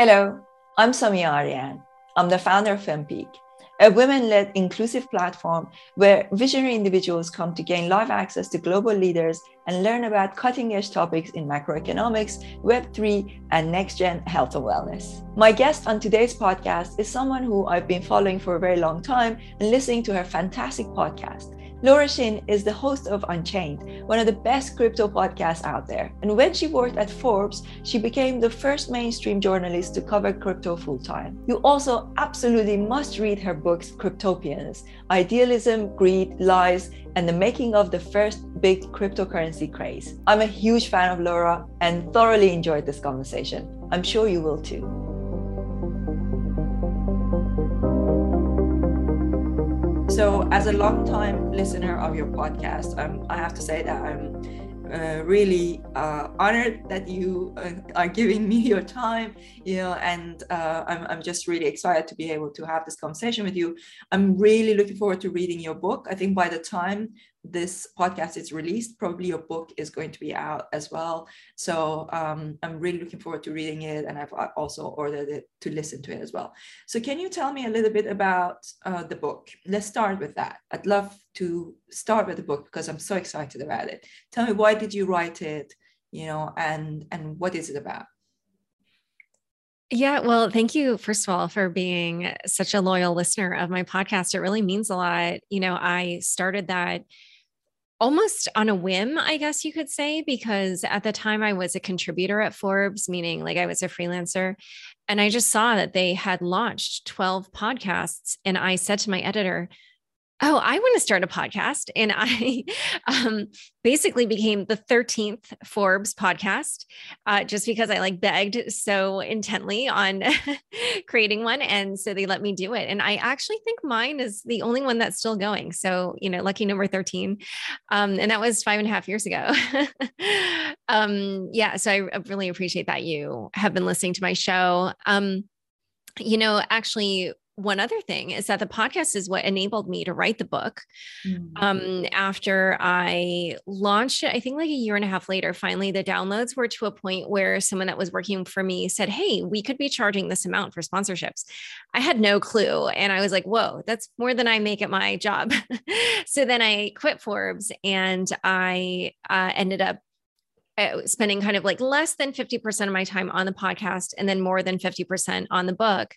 Hello, I'm Samia Aryan. I'm the founder of FemPeak, a women led inclusive platform where visionary individuals come to gain live access to global leaders and learn about cutting edge topics in macroeconomics, Web3, and next gen health and wellness. My guest on today's podcast is someone who I've been following for a very long time and listening to her fantastic podcast. Laura Shin is the host of Unchained, one of the best crypto podcasts out there. And when she worked at Forbes, she became the first mainstream journalist to cover crypto full time. You also absolutely must read her books, Cryptopians Idealism, Greed, Lies, and the Making of the First Big Cryptocurrency Craze. I'm a huge fan of Laura and thoroughly enjoyed this conversation. I'm sure you will too. So, as a long-time listener of your podcast, um, I have to say that I'm uh, really uh, honored that you uh, are giving me your time you know and uh, I'm, I'm just really excited to be able to have this conversation with you. I'm really looking forward to reading your book. I think by the time this podcast is released, probably your book is going to be out as well. So um, I'm really looking forward to reading it, and I've also ordered it to listen to it as well. So can you tell me a little bit about uh, the book? Let's start with that. I'd love to start with the book because I'm so excited about it. Tell me why did you write it, you know, and and what is it about? Yeah, well, thank you, first of all, for being such a loyal listener of my podcast. It really means a lot. You know, I started that almost on a whim, I guess you could say, because at the time I was a contributor at Forbes, meaning like I was a freelancer. And I just saw that they had launched 12 podcasts. And I said to my editor, oh, I want to start a podcast. And I um, basically became the 13th Forbes podcast uh, just because I like begged so intently on creating one. And so they let me do it. And I actually think mine is the only one that's still going. So, you know, lucky number 13. Um, and that was five and a half years ago. um, yeah. So I really appreciate that you have been listening to my show. Um, you know, actually, one other thing is that the podcast is what enabled me to write the book. Mm-hmm. Um, after I launched it, I think like a year and a half later, finally the downloads were to a point where someone that was working for me said, Hey, we could be charging this amount for sponsorships. I had no clue. And I was like, Whoa, that's more than I make at my job. so then I quit Forbes and I uh, ended up Uh, spending kind of like less than 50% of my time on the podcast and then more than 50% on the book.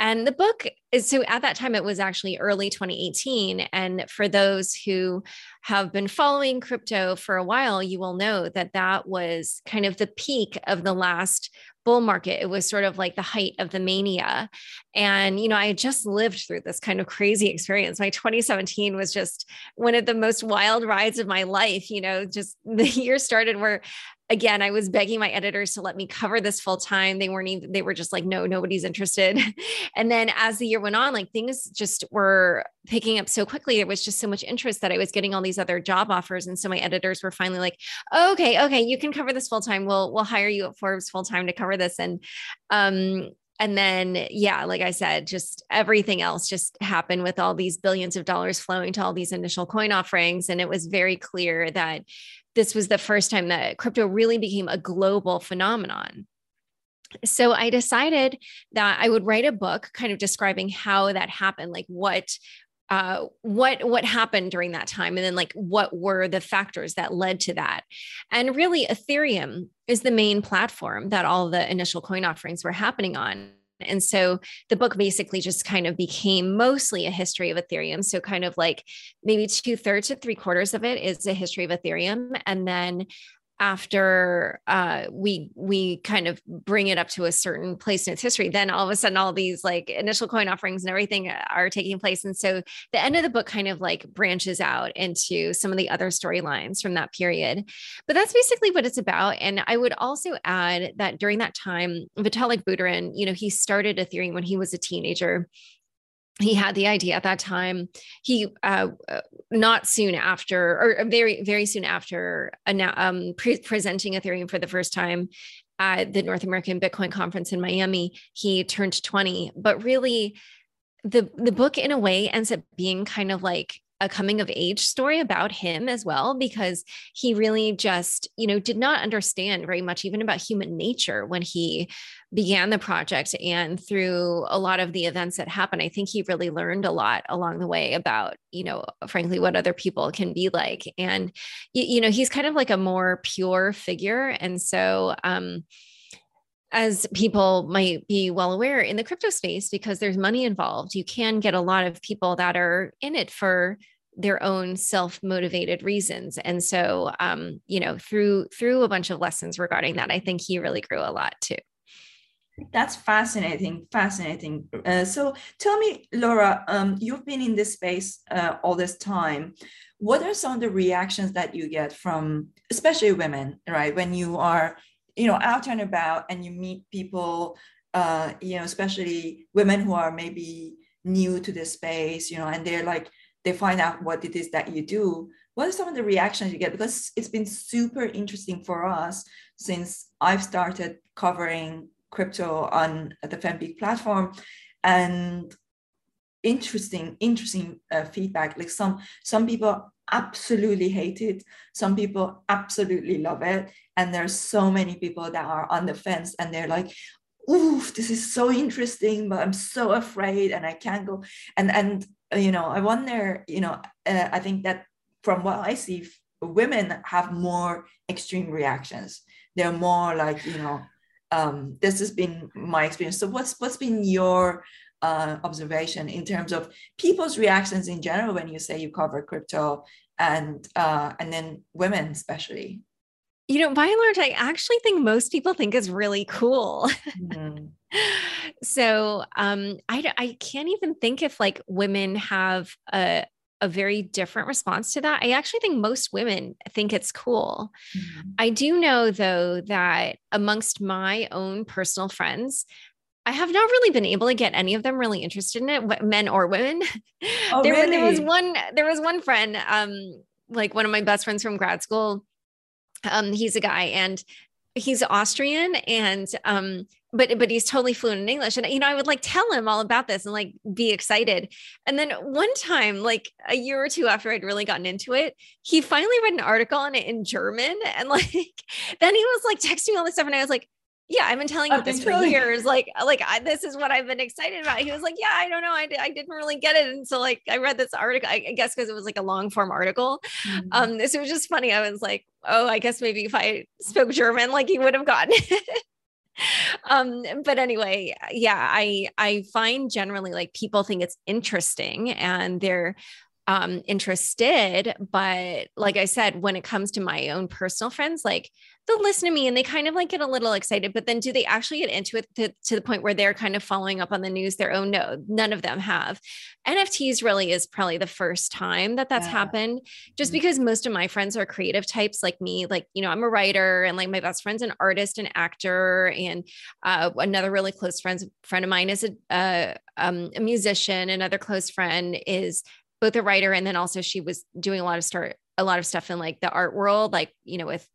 And the book so at that time, it was actually early 2018. And for those who have been following crypto for a while, you will know that that was kind of the peak of the last bull market. It was sort of like the height of the mania. And, you know, I just lived through this kind of crazy experience. My 2017 was just one of the most wild rides of my life. You know, just the year started where again, I was begging my editors to let me cover this full time. They weren't even, they were just like, no, nobody's interested. and then as the year went on, like things just were picking up so quickly. There was just so much interest that I was getting all these other job offers. And so my editors were finally like, okay, okay, you can cover this full time. We'll, we'll hire you at Forbes full time to cover this. And, um, and then yeah like i said just everything else just happened with all these billions of dollars flowing to all these initial coin offerings and it was very clear that this was the first time that crypto really became a global phenomenon. So I decided that I would write a book kind of describing how that happened, like what uh, what what happened during that time and then like what were the factors that led to that and really ethereum is the main platform that all the initial coin offerings were happening on and so the book basically just kind of became mostly a history of Ethereum. So, kind of like maybe two thirds to three quarters of it is a history of Ethereum. And then after uh, we we kind of bring it up to a certain place in its history, then all of a sudden all these like initial coin offerings and everything are taking place. And so the end of the book kind of like branches out into some of the other storylines from that period. But that's basically what it's about. And I would also add that during that time, Vitalik Buterin, you know, he started Ethereum when he was a teenager he had the idea at that time. He uh, uh not soon after or very very soon after um, pre- presenting ethereum for the first time at the north american bitcoin conference in miami he turned 20 but really the the book in a way ends up being kind of like a coming of age story about him as well because he really just you know did not understand very much even about human nature when he began the project and through a lot of the events that happened i think he really learned a lot along the way about you know frankly what other people can be like. And you, know he's kind of like a more pure figure. And so um as people might be well aware in the crypto space because there's money involved you can get a lot of people that are in it for their own self-motivated reasons. And so um, you know through through a bunch of lessons regarding that i think he really grew a lot too. That's fascinating fascinating. Uh, so tell me laura um, you've been in this space uh, all this time. What are some of the reactions that you get from especially women right? When you are you know out and about and you meet people uh, you know especially women who are maybe new to this space you know and they're like they find out what it is that you do what are some of the reactions you get? Because it's been super interesting for us since i've started covering crypto on the fempeak platform. And interesting interesting uh, feedback. Like some some people absolutely hate it. Some people absolutely love it. And there's so many people that are on the fence and they're like oof this is so interesting but i'm so afraid and i can't go. And and you know i wonder you know uh, i think that from what i see women have more extreme reactions. They're more like you know um, this has been my experience. So what's what's been your uh, observation in terms of people's reactions in general when you say you cover crypto and uh, and then women especially? You know by and large i actually think most people think is really cool. Mm-hmm. So um I, I can't even think if like women have a a very different response to that. I actually think most women think it's cool. Mm-hmm. I do know, though, that amongst my own personal friends, I have not really been able to get any of them really interested in it, men or women. Oh, there, really? there was one, there was one friend, um, like one of my best friends from grad school. Um, he's a guy and he's Austrian and um, but but he's totally fluent in English. And you know, I would like tell him all about this and like be excited. And then one time, like a year or two after I'd really gotten into it, he finally read an article on it in German. And like then he was like texting me all this stuff. And I was like, yeah, I've been telling you this for years. Like, like I, this is what I've been excited about. He was like, yeah, I don't know. I, I didn't really get it until like I read this article. I, I guess because it was like a long form article. Mm-hmm. Um, this was just funny. I was like, oh, I guess maybe if I spoke German, like he would have gotten it. um but anyway yeah i i find generally like people think it's interesting and they're um interested but like i said when it comes to my own personal friends like they'll listen to me and they kind of like get a little excited but then do they actually get into it to, to, the point where they're kind of following up on the news their own no none of them have nfts really is probably the first time that that's yeah. happened just mm-hmm. because most of my friends are creative types like me like you know i'm a writer and like my best friend's an artist and actor and uh, another really close friend friend of mine is a, uh, um, a musician another close friend is both a writer and then also she was doing a lot of start a lot of stuff in like the art world like you know with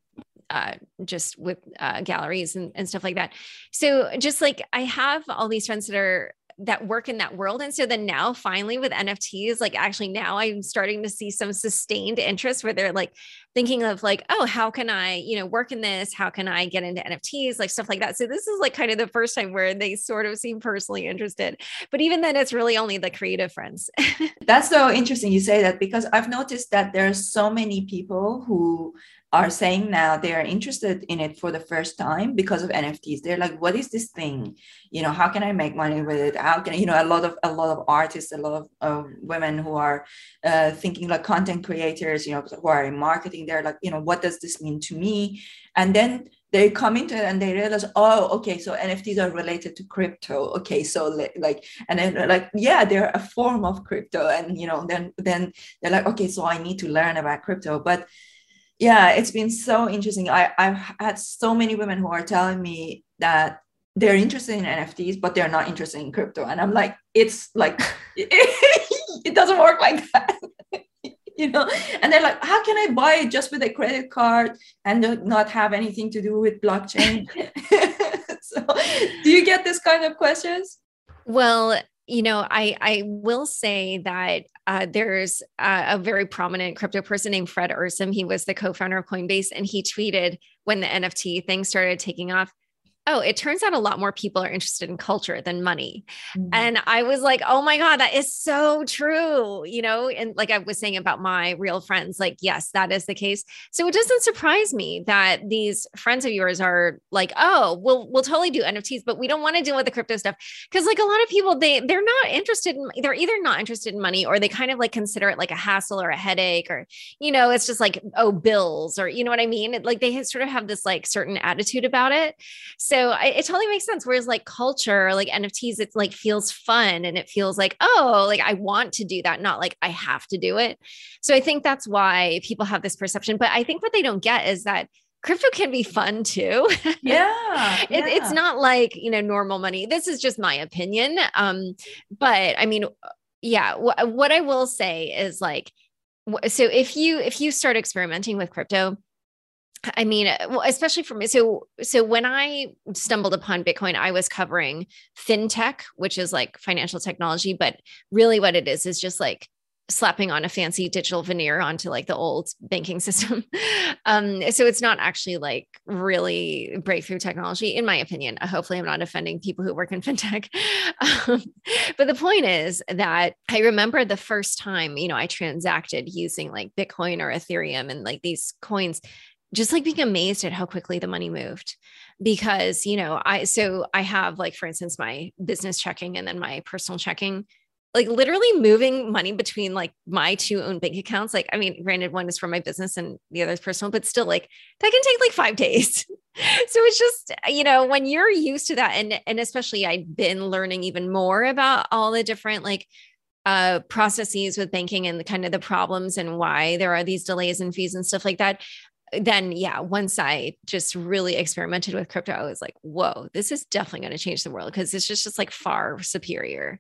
uh, just with uh, galleries and, and stuff like that. So just like I have all these friends that are that work in that world. And so then now finally with NFTs, like actually now I'm starting to see some sustained interest where they're like thinking of like, oh, how can I, you know, work in this? How can I get into NFTs? Like stuff like that. So this is like kind of the first time where they sort of seem personally interested. But even then it's really only the creative friends. That's so interesting you say that because I've noticed that there are so many people who are saying now they are interested in it for the first time because of NFTs. They're like, what is this thing? You know, how can I make money with it? How can you know a lot of a lot of artists, a lot of uh, women who are uh, thinking like content creators, you know, who are in marketing. They're like, you know, what does this mean to me? And then they come into it and they realize, oh, okay, so NFTs are related to crypto. Okay, so like, and then like, yeah, they're a form of crypto, and you know, then then they're like, okay, so I need to learn about crypto, but yeah it's been so interesting. I, i've had so many women who are telling me that they're interested in nfts but they're not interested in crypto. And i'm like it's like it doesn't work like that. You know? And they're like how can i buy it just with a credit card and not have anything to do with blockchain? So do you get this kind of questions? Well you know, I I will say that uh, there's a, a, very prominent crypto person named Fred Ehrsam. He was the co-founder of Coinbase, and he tweeted when the NFT thing started taking off oh, it turns out a lot more people are interested in culture than money. Mm-hmm. And I was like, oh my God, that is so true. You know, and like I was saying about my real friends, like, yes, that is the case. So it doesn't surprise me that these friends of yours are like, oh, we'll we'll totally do NFTs, but we don't want to deal with the crypto stuff. Cause like a lot of people, they they're not interested in they're either not interested in money or they kind of like consider it like a hassle or a headache, or you know, it's just like, oh, bills, or you know what I mean? Like they sort of have this like certain attitude about it. So so I, it totally makes sense. Whereas like culture, like NFTs, it's like feels fun and it feels like, oh, like I want to do that, not like I have to do it. So I think that's why people have this perception. But I think what they don't get is that crypto can be fun too. Yeah, it, yeah. It's not like, you know, normal money. This is just my opinion. Um, but I mean, yeah, wh- what I will say is like, so if you if you start experimenting with crypto I mean, uh, especially for me. So, so when I stumbled upon Bitcoin, I was covering fintech, which is like financial technology, but really what it is is just like slapping on a fancy digital veneer onto like the old banking system. um, so it's not actually like really breakthrough technology, in my opinion. Uh, hopefully, I'm not offending people who work in fintech. Um, but the point is that I remember the first time, you know, I transacted using like Bitcoin or Ethereum and like these coins just like being amazed at how quickly the money moved because you know i so i have like for instance my business checking and then my personal checking like literally moving money between like my two own bank accounts like i mean granted one is for my business and the other is personal but still like that can take like 5 days. So it's just you know when you're used to that and and especially i've been learning even more about all the different like uh, processes with banking and the kind of the problems and why there are these delays and fees and stuff like that then yeah, once I just really experimented with crypto, I was like, whoa, this is definitely going to change the world because it's just, just like far superior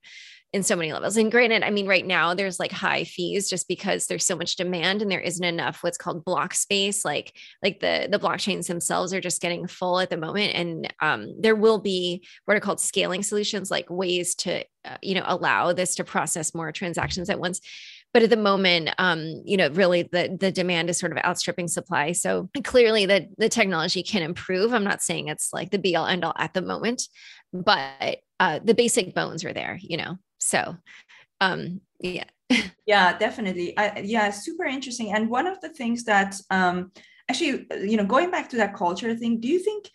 in so many levels. And granted, I mean, right now there's like high fees just because there's so much demand and there isn't enough what's called block space. Like, like the the blockchains themselves are just getting full at the moment. And um, there will be what are called scaling solutions, like ways to uh, you know allow this to process more transactions at once but at the moment um, you know really the the demand is sort of outstripping supply. So clearly the the technology can improve. I'm not saying it's like the be all end all at the moment but uh, the basic bones are there you know? So um yeah. Yeah definitely. I, yeah super interesting. And one of the things that um actually you know going back to that culture thing do you think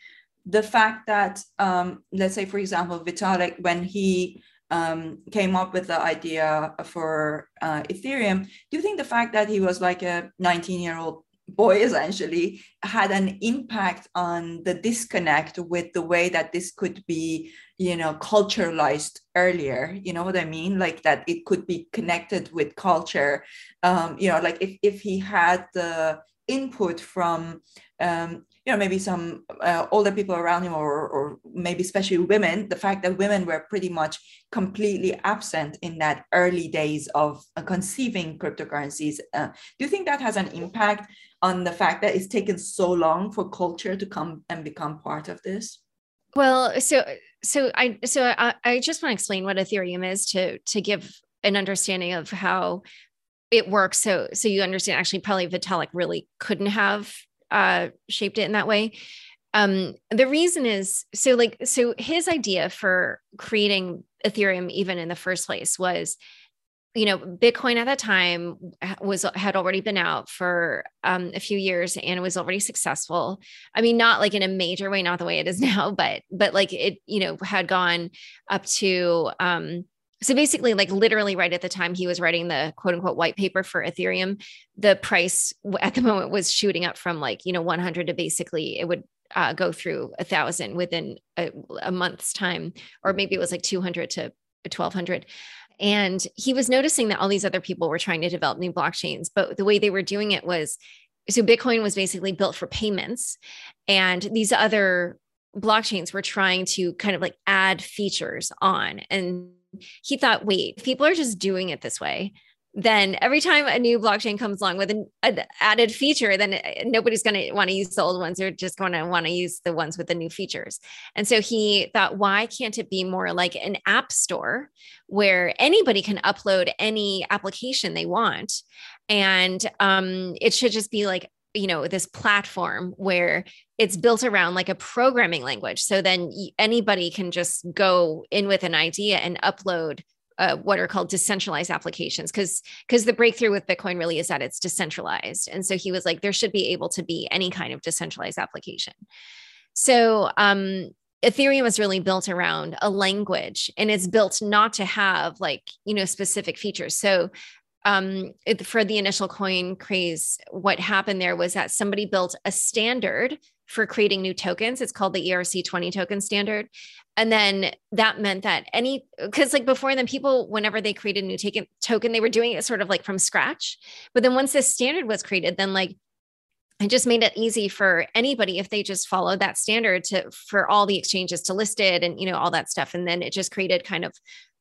the fact that um let's say for example vitalik when he um, came up with the idea for uh, Ethereum. Do you think the fact that he was like a 19 year old boy essentially had an impact on the disconnect with the way that this could be you know culturalized earlier? You know what i mean? Like that it could be connected with culture. Um, you know like if, if he had the input from um, you know maybe some uh, older people around him or, or maybe especially women the fact that women were pretty much completely absent in that early days of uh, conceiving cryptocurrencies uh, do you think that has an impact on the fact that it's taken so long for culture to come and become part of this? Well so so i so i, I just want to explain what ethereum is to to give an understanding of how it works. So so you understand actually probably vitalik really couldn't have uh, shaped it in that way. Um, the reason is so like so his idea for creating Ethereum even in the first place was you know bitcoin at that time was had already been out for um, a few years and it was already successful i mean not like in a major way not the way it is now but but like it you know had gone up to um so basically like literally right at the time he was writing the quote unquote white paper for ethereum the price at the moment was shooting up from like you know 100 to basically it would uh, go through a thousand within a, a month's time or maybe it was like 200 to 1200 and he was noticing that all these other people were trying to develop new blockchains but the way they were doing it was so bitcoin was basically built for payments and these other blockchains were trying to kind of like add features on. And he thought, wait, people are just doing it this way. then every time a new blockchain comes along with an, an added feature, then uh, nobody's going to want to use the old ones. They're just going to want to use the ones with the new features. And so he thought, why can't it be more like an app store where anybody can upload any application they want? And um, it should just be like you know this platform where it's built around like a programming language. So then anybody can just go in with an idea and upload uh, what are called decentralized applications because because the breakthrough with bitcoin really is that it's decentralized. And so he was like there should be able to be any kind of decentralized application. So um ethereum is really built around a language and it's built not to have like you know specific features. So um, it, for the initial coin craze, what happened there was that somebody built a standard for creating new tokens. It's called the ERC20 token standard. And then that meant that any, because like before then, people, whenever they created a new token, token, they were doing it sort of like from scratch. But then once this standard was created, then like it just made it easy for anybody if they just followed that standard to for all the exchanges to list it and you know all that stuff and then it just created kind of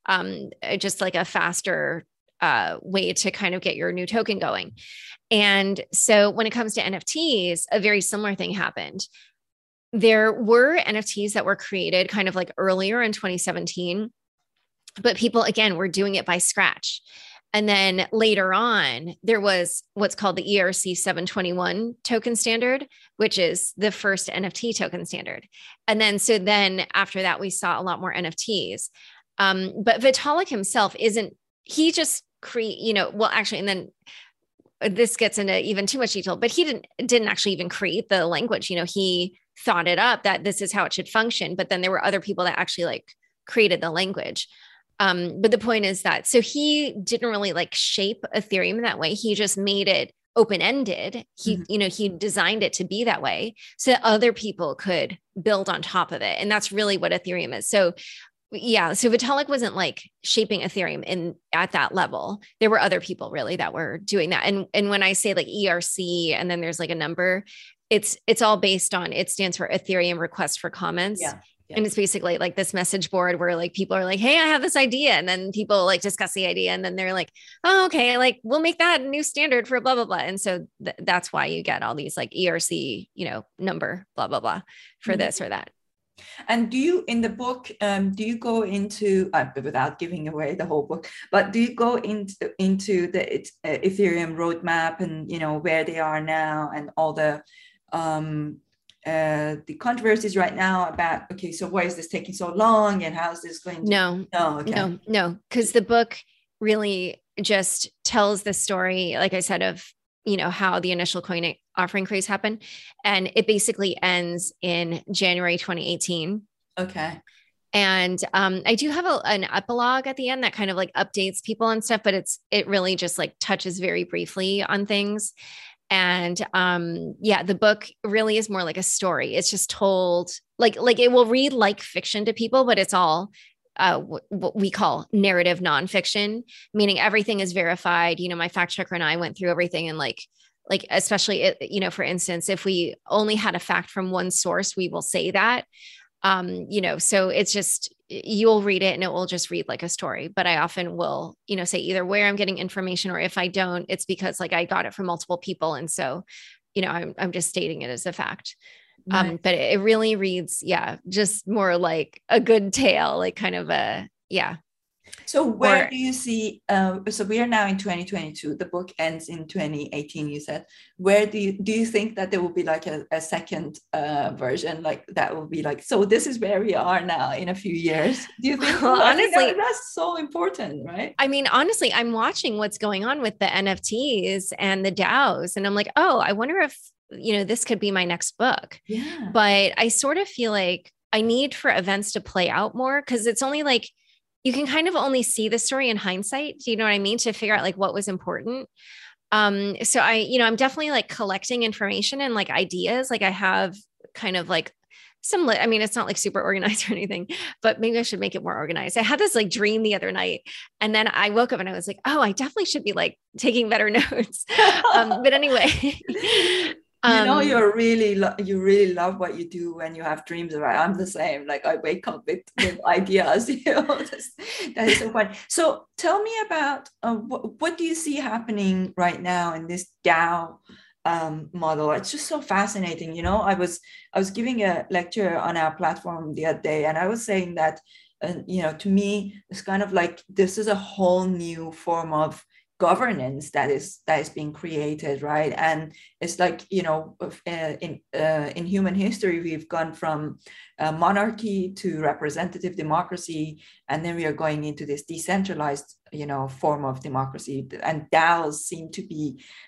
um just like a faster uh, way to kind of get your new token going. And so when it comes to NFTs, a very similar thing happened. There were NFTs that were created kind of like earlier in 2017, but people, again, were doing it by scratch. And then later on, there was what's called the ERC 721 token standard, which is the first NFT token standard. And then, so then after that, we saw a lot more NFTs. Um, but Vitalik himself isn't, he just create, you know, well, actually, and then uh, this gets into even too much detail, but he didn't didn't actually even create the language. You know, he thought it up that this is how it should function. But then there were other people that actually like created the language. Um, but the point is that so he didn't really like shape Ethereum in that way. He just made it open-ended. He, mm-hmm. you know, he designed it to be that way so that other people could build on top of it. And that's really what Ethereum is. So yeah so vitalik wasn't like shaping ethereum in at that level there were other people really that were doing that and and when i say like erc and then there's like a number it's it's all based on it stands for ethereum request for comments yeah. Yeah. And it's basically like this message board where like people are like, Hey, I have this idea. And then people like discuss the idea. And then they're like, Oh, okay. Like we'll make that a new standard for blah, blah, blah. And so th- that's why you get all these like ERC, you know, number, blah, blah, blah for mm-hmm. this or that. And do you, in the book, um, do you go into, uh, without giving away the whole book, but do you go into into the uh, Ethereum roadmap and you know where they are now and all the um, uh, the controversies right now about okay, so why is this taking so long and how is this going? To- no, no, okay. no, no, because the book really just tells the story, like I said, of you know how the initial coin offering craze happened and it basically ends in january 2018 okay. And um, i do have a, an epilogue at the end that kind of like updates people and stuff but it's it really just like touches very briefly on things. And um yeah the book really is more like a story. It's just told like like it will read like fiction to people but it's all uh, what we call narrative nonfiction, meaning everything is verified. You know, my fact checker and I went through everything and like, like especially you know, for instance, if we only had a fact from one source, we will say that. Um, you know, so it's just you'll read it and it will just read like a story. But I often will, you know, say either where I'm getting information or if I don't, it's because like I got it from multiple people. And so, you know, I'm I'm just stating it as a fact. Um, but it really reads, yeah, just more like a good tale, like kind of a, yeah. So where or, do you see? Uh, so we are now in 2022. The book ends in 2018. You said. Where do you do you think that there will be like a, a second uh, version, like that will be like? So this is where we are now in a few years. Do you think? Well, honestly, that, that's so important, right? I mean, honestly, I'm watching what's going on with the NFTs and the DAOs, and I'm like, oh, I wonder if you know, this could be my next book. Yeah. But I sort of feel like I need for events to play out more because it's only like you can kind of only see the story in hindsight. Do you know what I mean? To figure out like what was important. Um, so I, you know, I'm definitely like collecting information and like ideas. Like I have kind of like some i mean it's not like super organized or anything but maybe i should make it more organized i had this like dream the other night and then i woke up and i was like oh i definitely should be like taking better notes um, but anyway Um, you know, um, you're really lo- you really love what you do when you have dreams about. It. I'm the same. Like I wake up with, with ideas. You know, That's, that is so fun. So tell me about uh, what what do you see happening right now in this DAO um, model? It's just so fascinating. You know, I was I was giving a lecture on our platform the other day, and I was saying that, uh, you know, to me, it's kind of like this is a whole new form of governance that is that is being created right? And it's like you know uh, in uh, in human history we've gone from monarchy to representative democracy and then we are going into this decentralized you know form of democracy. And DAOs seem to be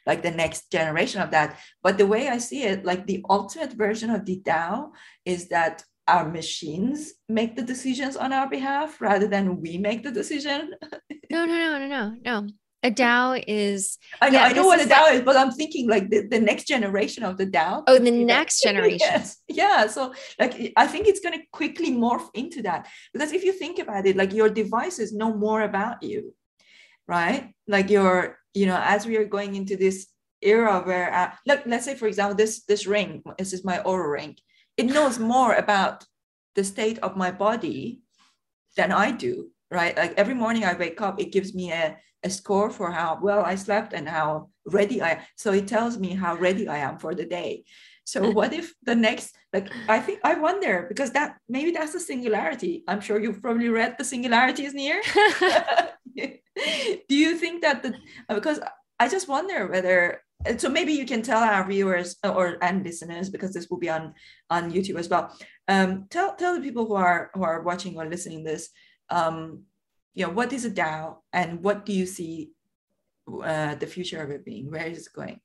like the next generation of that. But the way i see it like the ultimate version of the DAO is that our machines make the decisions on our behalf rather than we make the decision. No no no no no no a DAO is. I know, yeah, I know what a DAO like, is, but I'm thinking like the, the next generation of the DAO. Oh, the next generation. yes. Yeah. So like I think it's going to quickly morph into that because if you think about it, like your devices know more about you, right? Like your, you know, as we are going into this era where, uh, look, let's say for example, this this ring, this is my Oura ring. It knows more about the state of my body than I do, right? Like every morning I wake up, it gives me a a score for how well I slept and how ready I so it tells me how ready I am for the day. So what if the next like I think I wonder because that maybe that's the singularity. I'm sure you've probably read the singularity is near. Do you think that the because I just wonder whether so maybe you can tell our viewers or and listeners because this will be on on YouTube as well. Um, tell tell the people who are who are watching or listening this um, know, what is a DAO and what do you see uh, the future of it being? Where is it going?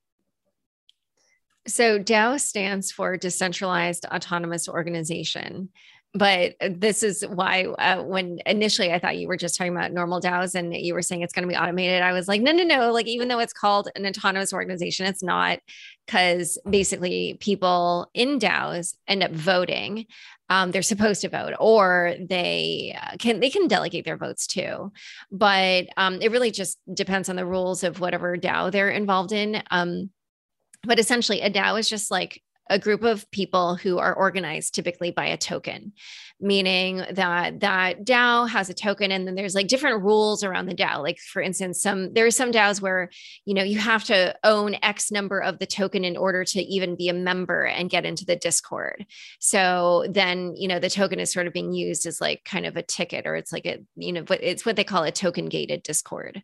So DAO stands for Decentralized Autonomous Organization. But this is why, uh, when initially I thought you were just talking about normal DAOs and you were saying it's going to be automated, I was like, no, no, no. Like, even though it's called an autonomous organization, it's not because basically people in DAOs end up voting um, they're supposed to vote or they uh, can they can delegate their votes too but um, it really just depends on the rules of whatever dao they're involved in um, but essentially a dao is just like a group of people who are organized typically by a token meaning that that DAO has a token and then there's like different rules around the DAO. Like for instance, some there are some DAOs where you know you have to own X number of the token in order to even be a member and get into the Discord. So then you know the token is sort of being used as like kind of a ticket or it's like a you know it's what they call a token gated Discord.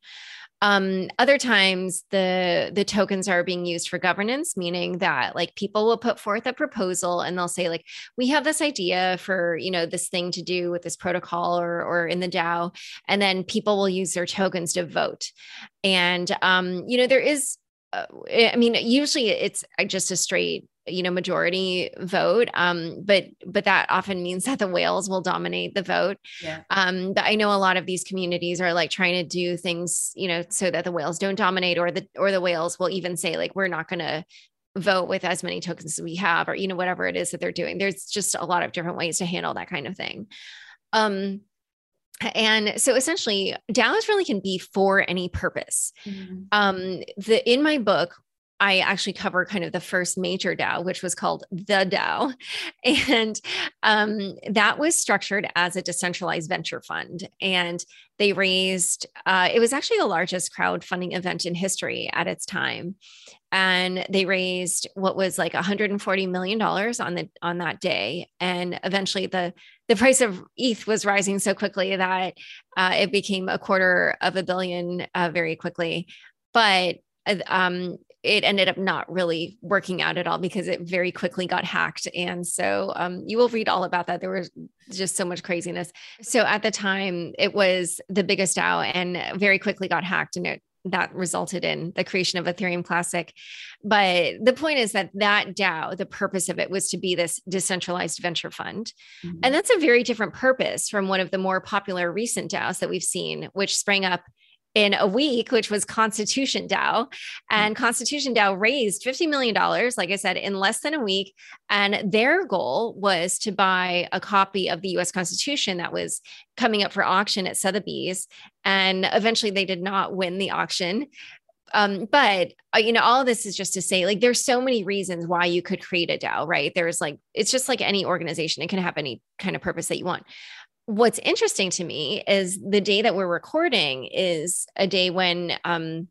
Um, other times the the tokens are being used for governance, meaning that like people will put forth a proposal and they'll say like we have this idea for you know this thing to do with this protocol or or in the DAO, and then people will use their tokens to vote. And um, you know there is uh, I mean, usually it's just a straight you know majority vote um but but that often means that the whales will dominate the vote yeah um but i know a lot of these communities are like trying to do things you know so that the whales don't dominate or the or the whales will even say like we're not going to vote with as many tokens as we have or you know whatever it is that they're doing there's just a lot of different ways to handle that kind of thing um and so essentially DAOs really can be for any purpose. Mm-hmm. Um, the in my book, I actually cover kind of the first major DAO, which was called the DAO. And um, that was structured as a decentralized venture fund. And they raised, uh, it was actually the largest crowdfunding event in history at its time. And they raised what was like 140 million dollars on the on that day, and eventually the the price of ETH was rising so quickly that uh, it became a quarter of a billion uh, very quickly. But uh, um, it ended up not really working out at all because it very quickly got hacked. And so um, you will read all about that. There was just so much craziness. So at the time, it was the biggest DAO and very quickly got hacked. And it that resulted in the creation of Ethereum Classic. But the point is that that DAO, the purpose of it was to be this decentralized venture fund. Mm-hmm. And that's a very different purpose from one of the more popular recent DAOs that we've seen, which sprang up in a week, which was Constitution DAO. And Constitution DAO raised $50 million, like I said, in less than a week. And their goal was to buy a copy of the US Constitution that was coming up for auction at Sotheby's. And eventually they did not win the auction. um, but uh, you know, all of this is just to say, like, there's so many reasons why you could create a DAO, right? There's like, it's just like any organization; it can have any kind of purpose that you want. What's interesting to me is the day that we're recording is a day when um,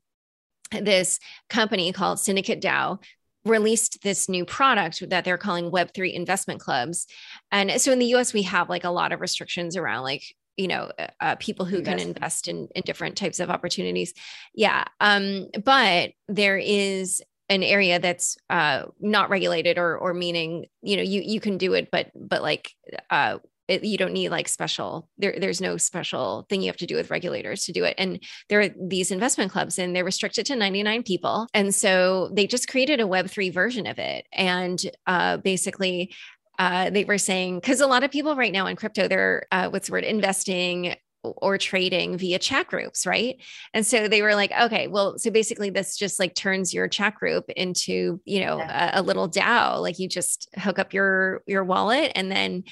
this company called Syndicate DAO released this new product that they're calling Web3 investment clubs. And so in the US, we have like a lot of restrictions around like, you know, uh, uh people who can invest in, in different types of opportunities. Yeah. Um, but there is an area that's uh, not regulated or, or meaning, you know, you, you can do it, but, but like, uh, it, you don't need like special there, there's no special thing you have to do with regulators to do it and there are these investment clubs and they're restricted to 99 people and so they just created a web3 version of it and uh, basically uh, they were saying because a lot of people right now in crypto they're uh, what's the word investing or trading via chat groups, right? And so they were like, okay, well, so basically this just like turns your chat group into, you know, yeah. a, a, little DAO. Like you just hook up your your wallet and then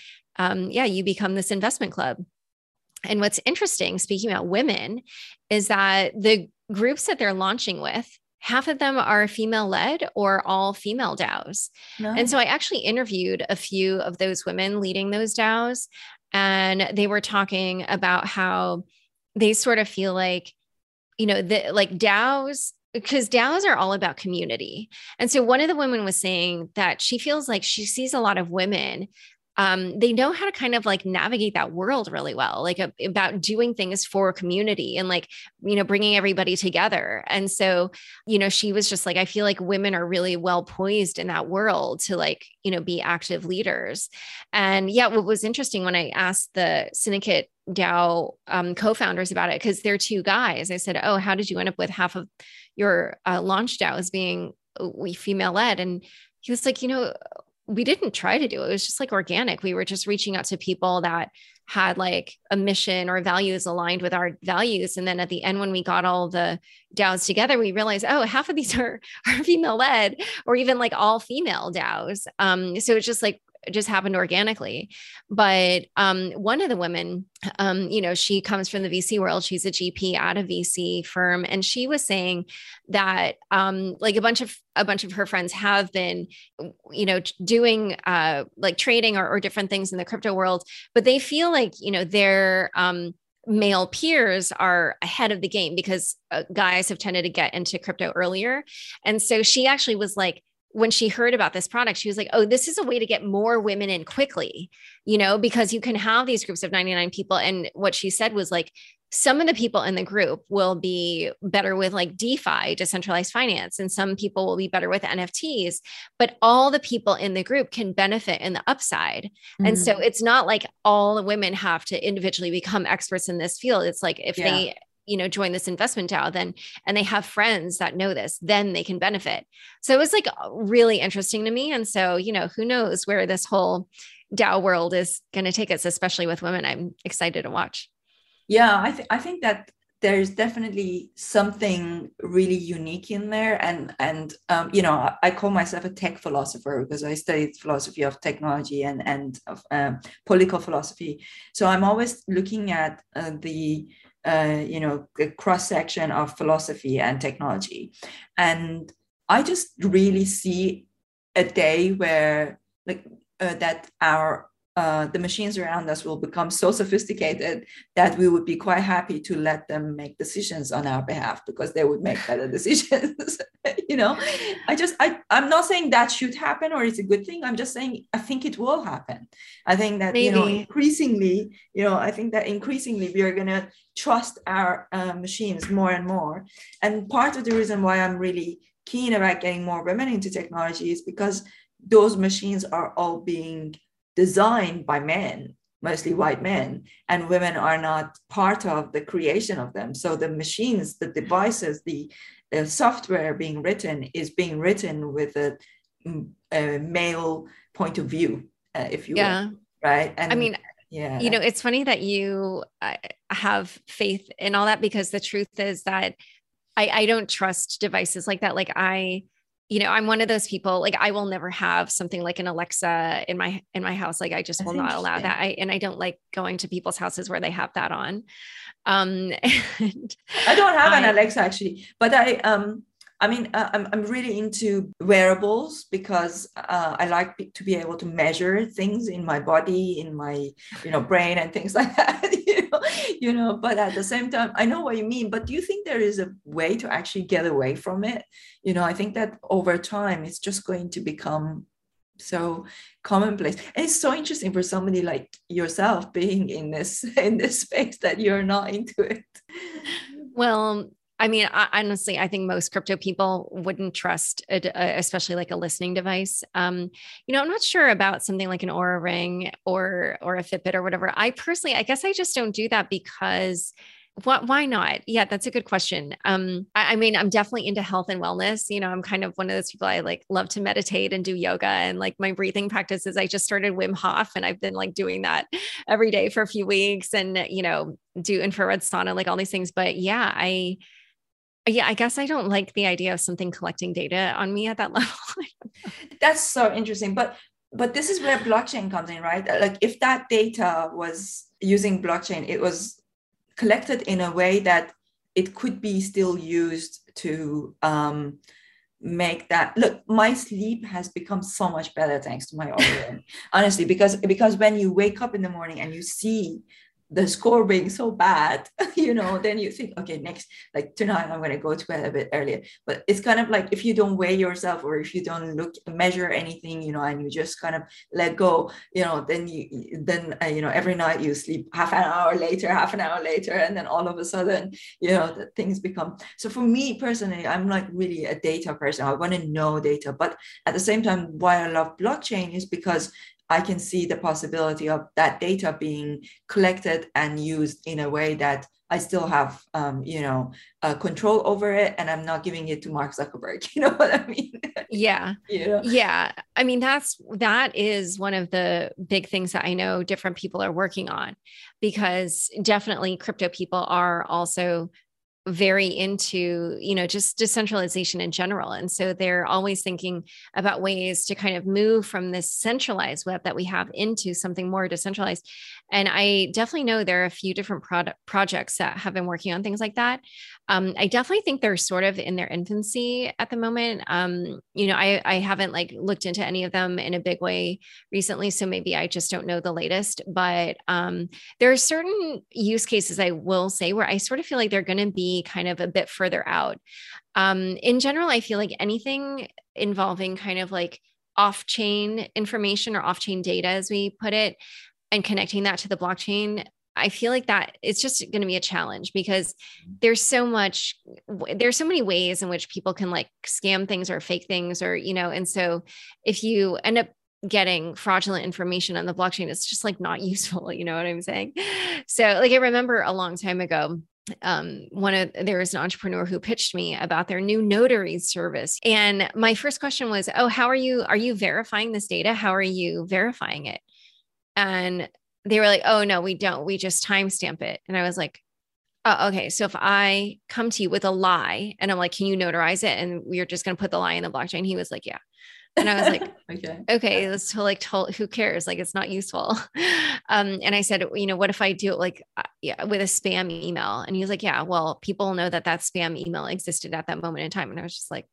um, yeah, you become this investment club. And what's interesting, speaking about women, is that the groups that they're launching with, half of them are female led or all female DAOs. No. And so I actually interviewed a few of those women leading those DAOs, and they were talking about how they sort of feel like, you know, the like DAOs because DAOs are all about community. And so one of the women was saying that she feels like she sees a lot of women um, they know how to kind of like navigate that world really well, like a, about doing things for community and like, you know, bringing everybody together. And so, you know, she was just like, I feel like women are really well poised in that world to like, you know, be active leaders. And yeah, what was interesting when I asked the syndicate DAO um, co-founders about it, because they're two guys, I said, oh, how did you end up with half of your uh, launch DAOs being uh, female led? And he was like, you know, we didn't try to do it. It was just like organic. We were just reaching out to people that had like a mission or values aligned with our values. And then at the end, when we got all the DAOs together, we realized, oh, half of these are, are female led or even like all female DAOs. Um, so it's just like just happened organically. But um, one of the women, um, you know, she comes from the VC world. She's a GP at a VC firm, and she was saying that um, like a bunch of a bunch of her friends have been, you know, doing uh, like trading or, or different things in the crypto world, but they feel like you know they're um, male peers are ahead of the game because uh, guys have tended to get into crypto earlier. And so she actually was like, when she heard about this product, she was like, oh, this is a way to get more women in quickly, you know, because you can have these groups of 99 people. And what she said was like, some of the people in the group will be better with like DeFi, decentralized finance, and some people will be better with NFTs, but all the people in the group can benefit in the upside. Mm-hmm. And so mm. it's not like all the women have to individually become experts in this field. It's like if yeah. they you know join this investment DAO then and they have friends that know this then they can benefit. So it was like really interesting to me and so you know who knows where this whole DAO world is going to take us especially with women I'm excited to watch. Yeah I, th- I think that there's definitely something really unique in there and and um, you know I, I, call myself a tech philosopher because i studied philosophy of technology and and of um, political philosophy. So i'm always looking at uh, the uh, you know, the cross section of philosophy and technology. And I just really see a day where like uh, that our uh, the machines around us will become so sophisticated that we would be quite happy to let them make decisions on our behalf because they would make better decisions you know? I just i i'm not saying that should happen or it's a good thing. I'm just saying i think it will happen. I think that Maybe. you know increasingly you know i think that increasingly we are going to trust our uh, machines more and more. And part of the reason why i'm really keen about getting more women into technology is because those machines are all being designed by men, mostly white men, and women are not part of the creation of them. So the machines, the devices, the, the software being written is being written with a, mm, a male point of view, uh, if you yeah. will. Right. And I mean, yeah. You know, it's funny that you uh, have faith in all that because the truth is that I, I don't trust devices like that. Like I, you know i'm one of those people like i will never have something like an alexa in my in my house like i just That's will not allow that. I, and i don't like going to people's houses where they have that on. Um i don't have I, an alexa actually but i um I mean, uh, I'm, I'm really into wearables because uh, I like to be able to measure things in my body, in my, you know, brain and things like that, you know, but at the same time, I know what you mean, but do you think there is a way to actually get away from it? You know, I think that over time, it's just going to become so commonplace and it's so interesting for somebody like yourself being in this in this space that you're not into it well I mean, I, honestly, I think most crypto people wouldn't trust, a, a, especially like a listening device. Um, you know, I'm not sure about something like an Oura Ring or or a Fitbit or whatever. I personally, I guess, I just don't do that because what why not? Yeah that's a good question. Um I, I, mean i'm definitely into health and wellness. You know i'm kind of one of those people i like love to meditate and do yoga and like my breathing practices. I just started wim hof and i've been like doing that every day for a few weeks and you know do infrared sauna like all these things. But yeah i yeah, I guess I don't like the idea of something collecting data on me at that level. That's so interesting. But but this is where blockchain comes in, right? Like if that data was using blockchain, it was collected in a way that it could be still used to um, make that look my sleep has become so much better thanks to my Oura honestly because because when you wake up in the morning and you see the score being so bad, you know, then you think, okay, next, like tonight I'm going to go to bed a bit earlier. But it's kind of like if you don't weigh yourself or if you don't look, measure anything, you know, and you just kind of let go, you know, then you, then, uh, you know, every night you sleep half an hour later, half an hour later, and then all of a sudden, you know, the things become. So for me personally, I'm like really a data person. I want to know data. But at the same time, why I love blockchain is because I can see the possibility of that data being collected and used in a way that I still have, um, you know, uh, control over it, and I'm not giving it to Mark Zuckerberg. You know what I mean? Yeah. yeah. Yeah. I mean, that's that is one of the big things that I know different people are working on, because definitely crypto people are also very into you know just decentralization in general. And so they're always thinking about ways to kind of move from this centralized web that we have into something more decentralized. And i definitely know there are a few different product projects that have been working on things like that um, i definitely think they're sort of in their infancy at the moment um, you know I, I haven't like looked into any of them in a big way recently so maybe i just don't know the latest but um, there are certain use cases i will say where i sort of feel like they're going to be kind of a bit further out. Um, in general, I feel like anything involving kind of like off chain information or off chain data, as we put it, and connecting that to the blockchain, I feel like that it's just going to be a challenge because there's so much, there's so many ways in which people can like scam things or fake things, or, you know, and so if you end up getting fraudulent information on the blockchain, it's just like not useful. You know what I'm saying? So, like, I remember a long time ago, um, one of there was an entrepreneur who pitched me about their new notary service and my first question was oh how are you are you verifying this data how are you verifying it and they were like oh no we don't we just timestamp it and i was like oh, okay so if i come to you with a lie and i'm like can you notarize it and we're just going to put the lie in the blockchain he was like yeah and I was like, okay, okay, that's to like told who cares? Like it's not useful. Um, and I said, you know, what if I do it like uh, yeah, with a spam email? And he was like, yeah, well, people know that that spam email existed at that moment in time. And I was just like,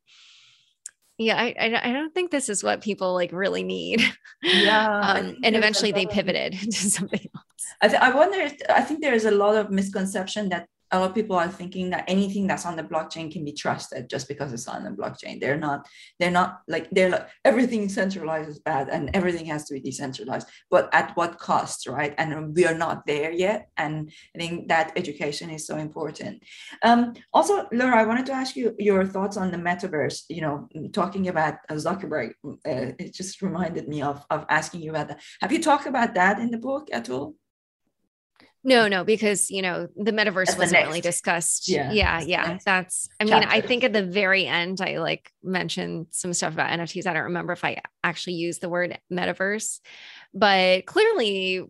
yeah, I, I, don't think this is what people like really need. Yeah. um, and eventually they pivoted to something else. I, th- I wonder if, I think there is a lot of misconception that a lot of people are thinking that anything that's on the blockchain can be trusted just because it's on the blockchain. They're not, they're not like they're like everything centralized is bad and everything has to be decentralized. But at what cost, right? And we are not there yet. And I think that education is so important. Um, also, Laura, I wanted to ask you your thoughts on the metaverse. You know, talking about Zuckerberg, uh, it just reminded me of of asking you about that. Have you talked about that in the book at all? No, no, because you know the metaverse wasn't really discussed. Yeah, yeah, yeah. That's. I mean, I think at the very end, I like mentioned some stuff about NFTs. I don't remember if I actually used the word metaverse, but clearly,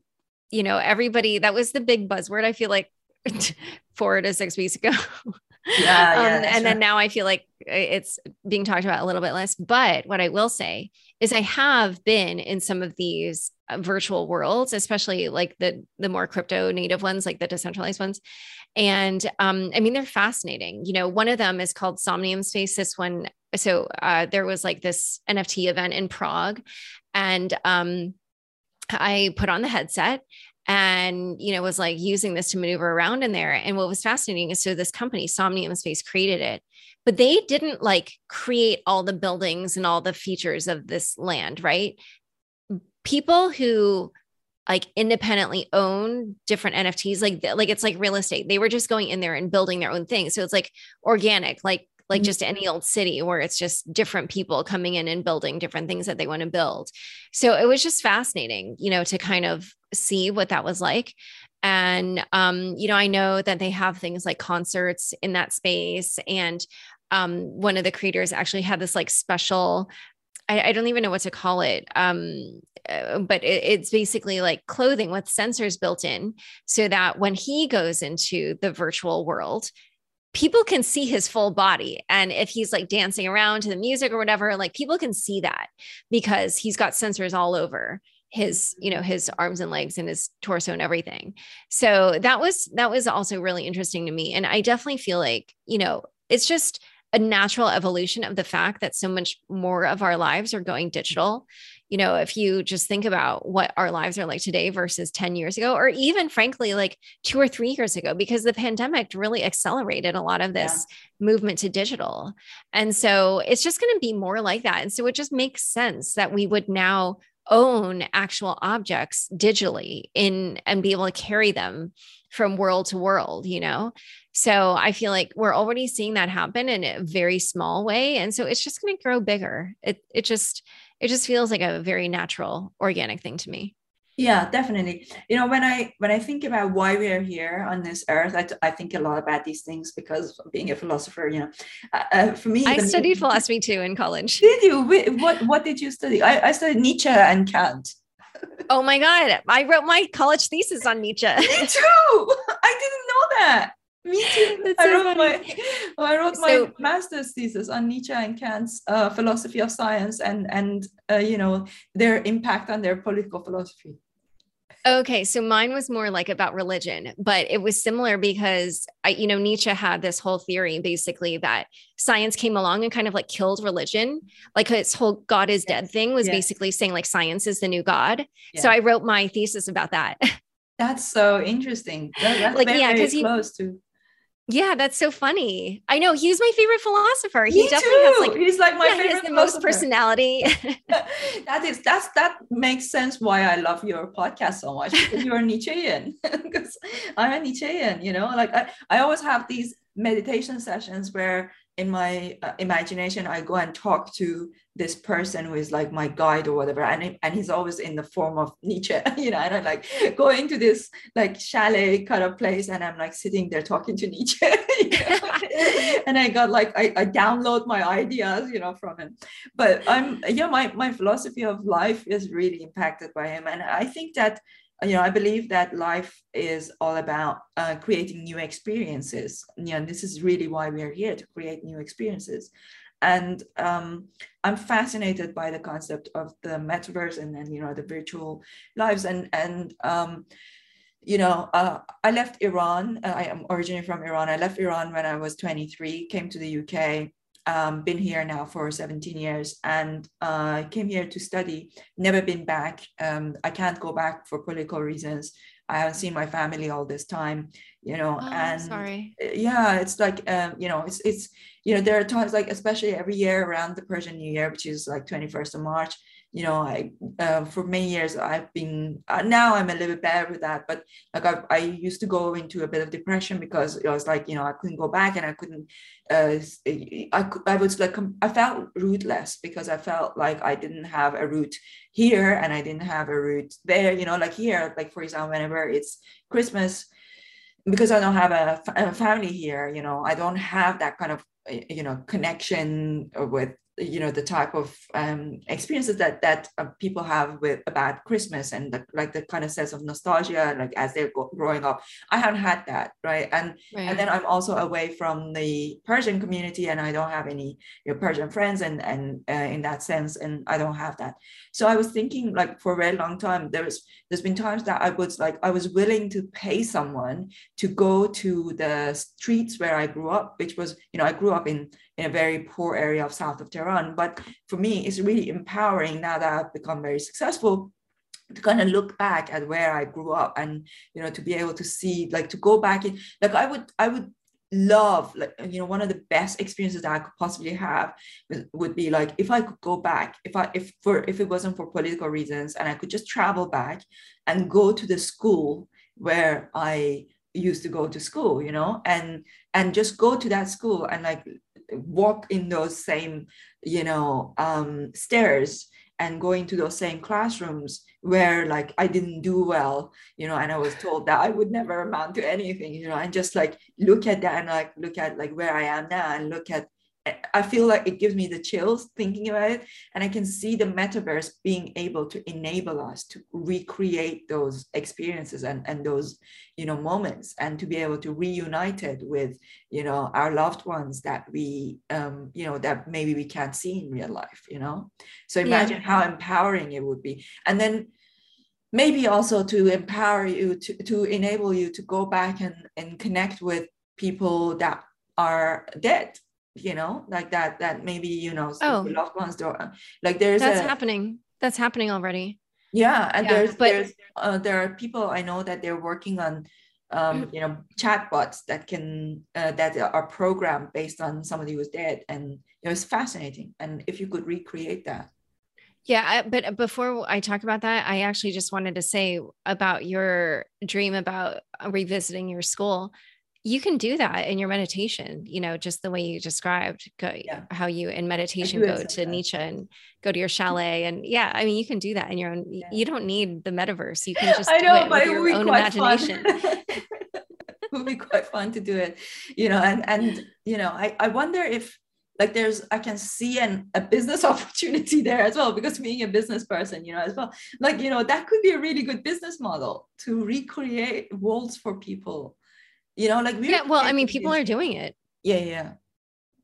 you know, everybody that was the big buzzword. I feel like four to six weeks ago. Yeah, um, yeah, and then now I feel like it's being talked about a little bit less. But what I will say is I have been in some of these uh, virtual worlds, especially like the the more crypto native ones, like the decentralized ones. And um, I mean, they're fascinating. You know, one of them is called Somnium Space. This one, so uh, there was like this NFT event in Prague, and um, I put on the headset and you know was like using this to maneuver around in there and what was fascinating is so this company somnium space created it but they didn't like create all the buildings and all the features of this land right people who like independently own different nfts like like it's like real estate they were just going in there and building their own thing so it's like organic like like mm-hmm. just any old city where it's just different people coming in and building different things that they want to build. So it was just fascinating, you know, to kind of see what that was like. And, um, you know, I know that they have things like concerts in that space. And um, one of the creators actually had this like special I, I, don't even know what to call it. Um, uh, but it, it's basically like clothing with sensors built in so that when he goes into the virtual world, people can see his full body. And if he's like dancing around to the music or whatever, like people can see that because he's got sensors all over his you know his arms and legs and his torso and everything so that was that was also really interesting to me and i definitely feel like you know it's just a natural evolution of the fact that so much more of our lives are going digital you know, if you just think about what our lives are like today versus 10 years ago, or even frankly, like two or three years ago, because the pandemic really accelerated a lot of this yeah. movement to digital. And so it's just going to be more like that. And so it just makes sense that we would now own actual objects digitally in and be able to carry them from world to world, you know? So I feel like we're already seeing that happen in a very small way. And so it's just going to grow bigger. It, it just, it just feels like a very natural organic thing to me yeah definitely you know when i when i think about why we are here on this earth i, I think a lot about these things because being a philosopher you know uh, uh for me i studied philosophy too in college did you what what did you study i, I studied nietzsche and kant oh my god i wrote my college thesis on nietzsche me too i didn't know that me too. I, wrote my, I wrote so, my master's thesis on Nietzsche and Kant's uh, philosophy of science and and uh, you know their impact on their political philosophy. Okay, so mine was more like about religion, but it was similar because I, you know, Nietzsche had this whole theory basically that science came along and kind of like killed religion. Like his whole God is dead thing was yes. basically saying like science is the new God. Yes. So I wrote my thesis about that. That's so interesting. That, that's like very, yeah, because he close to yeah, that's so funny. I know he's my favorite philosopher. He Me definitely too. has like he's like my yeah, favorite. He has the most personality. that is that's that makes sense why I love your podcast so much because you're a Nietzschean. because I'm a Nietzschean, you know, like I, I always have these meditation sessions where in my uh, imagination i go and talk to this person who is like my guide or whatever and, and he's always in the form of nietzsche you know and i'm like going to this like chalet kind of place and i'm like sitting there talking to nietzsche and i got like I, I download my ideas you know from him. But i'm yeah my, my philosophy of life is really impacted by him and i think that you know i believe that life is all about uh, creating new experiences you know this is really why we're here to create new experiences and um, i'm fascinated by the concept of the metaverse and then you know the virtual lives and and um, you know uh, i left iran uh, i am originally from iran i left iran when i was 23 came to the uk um, been here now for 17 years and uh, came here to study, never been back. Um, I can't go back for political reasons. I haven't seen my family all this time, you know, oh, and sorry. yeah, it's like, um, you know, it's, it's, you know, there are times like, especially every year around the Persian New Year, which is like 21st of March, you know, I uh, for many years I've been uh, now I'm a little bit better with that, but like I, I used to go into a bit of depression because it was like you know I couldn't go back and I couldn't. Uh, I I was like I felt rootless because I felt like I didn't have a root here and I didn't have a root there. You know, like here, like for example, whenever it's Christmas, because I don't have a, a family here, you know, I don't have that kind of you know connection with you know the type of um, experiences that that uh, people have with about Christmas and the, like the kind of sense of nostalgia like as they're go- growing up. I haven't had that right, and right. and then I'm also away from the Persian community and I don't have any you know, Persian friends and and uh, in that sense and I don't have that. So I was thinking like for a very long time there's there's been times that I was like I was willing to pay someone to go to the streets where I grew up, which was you know I grew up in in a very poor area of south of Tehran. But for me, it's really empowering now that I've become very successful to kind of look back at where I grew up and you know to be able to see like to go back in like I would I would love like you know one of the best experiences that I could possibly have would be like if I could go back if I if for if it wasn't for political reasons and I could just travel back and go to the school where I used to go to school you know? And and just go to that school and like walk in those same you know um, stairs and go into those same classrooms where like I didn't do well, you know, and I was told that I would never amount to anything, you know, and just like look at that and like look at like where I am now and look at I feel like it gives me the chills thinking about it. And I can see the metaverse being able to enable us to recreate those experiences and, and those, you know, moments and to be able to reunite it with, you know, our loved ones that we, um, you know, that maybe we can't see in real life, you know? So imagine yeah. how empowering it would be. And then maybe also to empower you, to, to enable you to go back and, and connect with people that are dead you know like that that maybe you know oh. loved ones do like there's that's a, happening. That's happening already. Yeah and yeah, there's but, there's uh, there are people i know that they're working on um, mm. you know chatbots that can uh, that are programmed based on somebody who's dead and it was fascinating. And if you could recreate that. Yeah, I, but before I talk about that, I actually just wanted to say about your dream about revisiting your school you can do that in your meditation you know just the way you described go, yeah. how you in meditation go to Nietzsche and go to your chalet and yeah i mean you can do that in your own yeah. you don't need the metaverse you can just I know, do it with your own imagination. It would be quite fun to do it you know and and you know i i wonder if like there's i can see an a business opportunity there as well because being a business person you know as well. Like you know that could be a really good business model to recreate worlds for people you know like we yeah well i mean people are doing it. Yeah yeah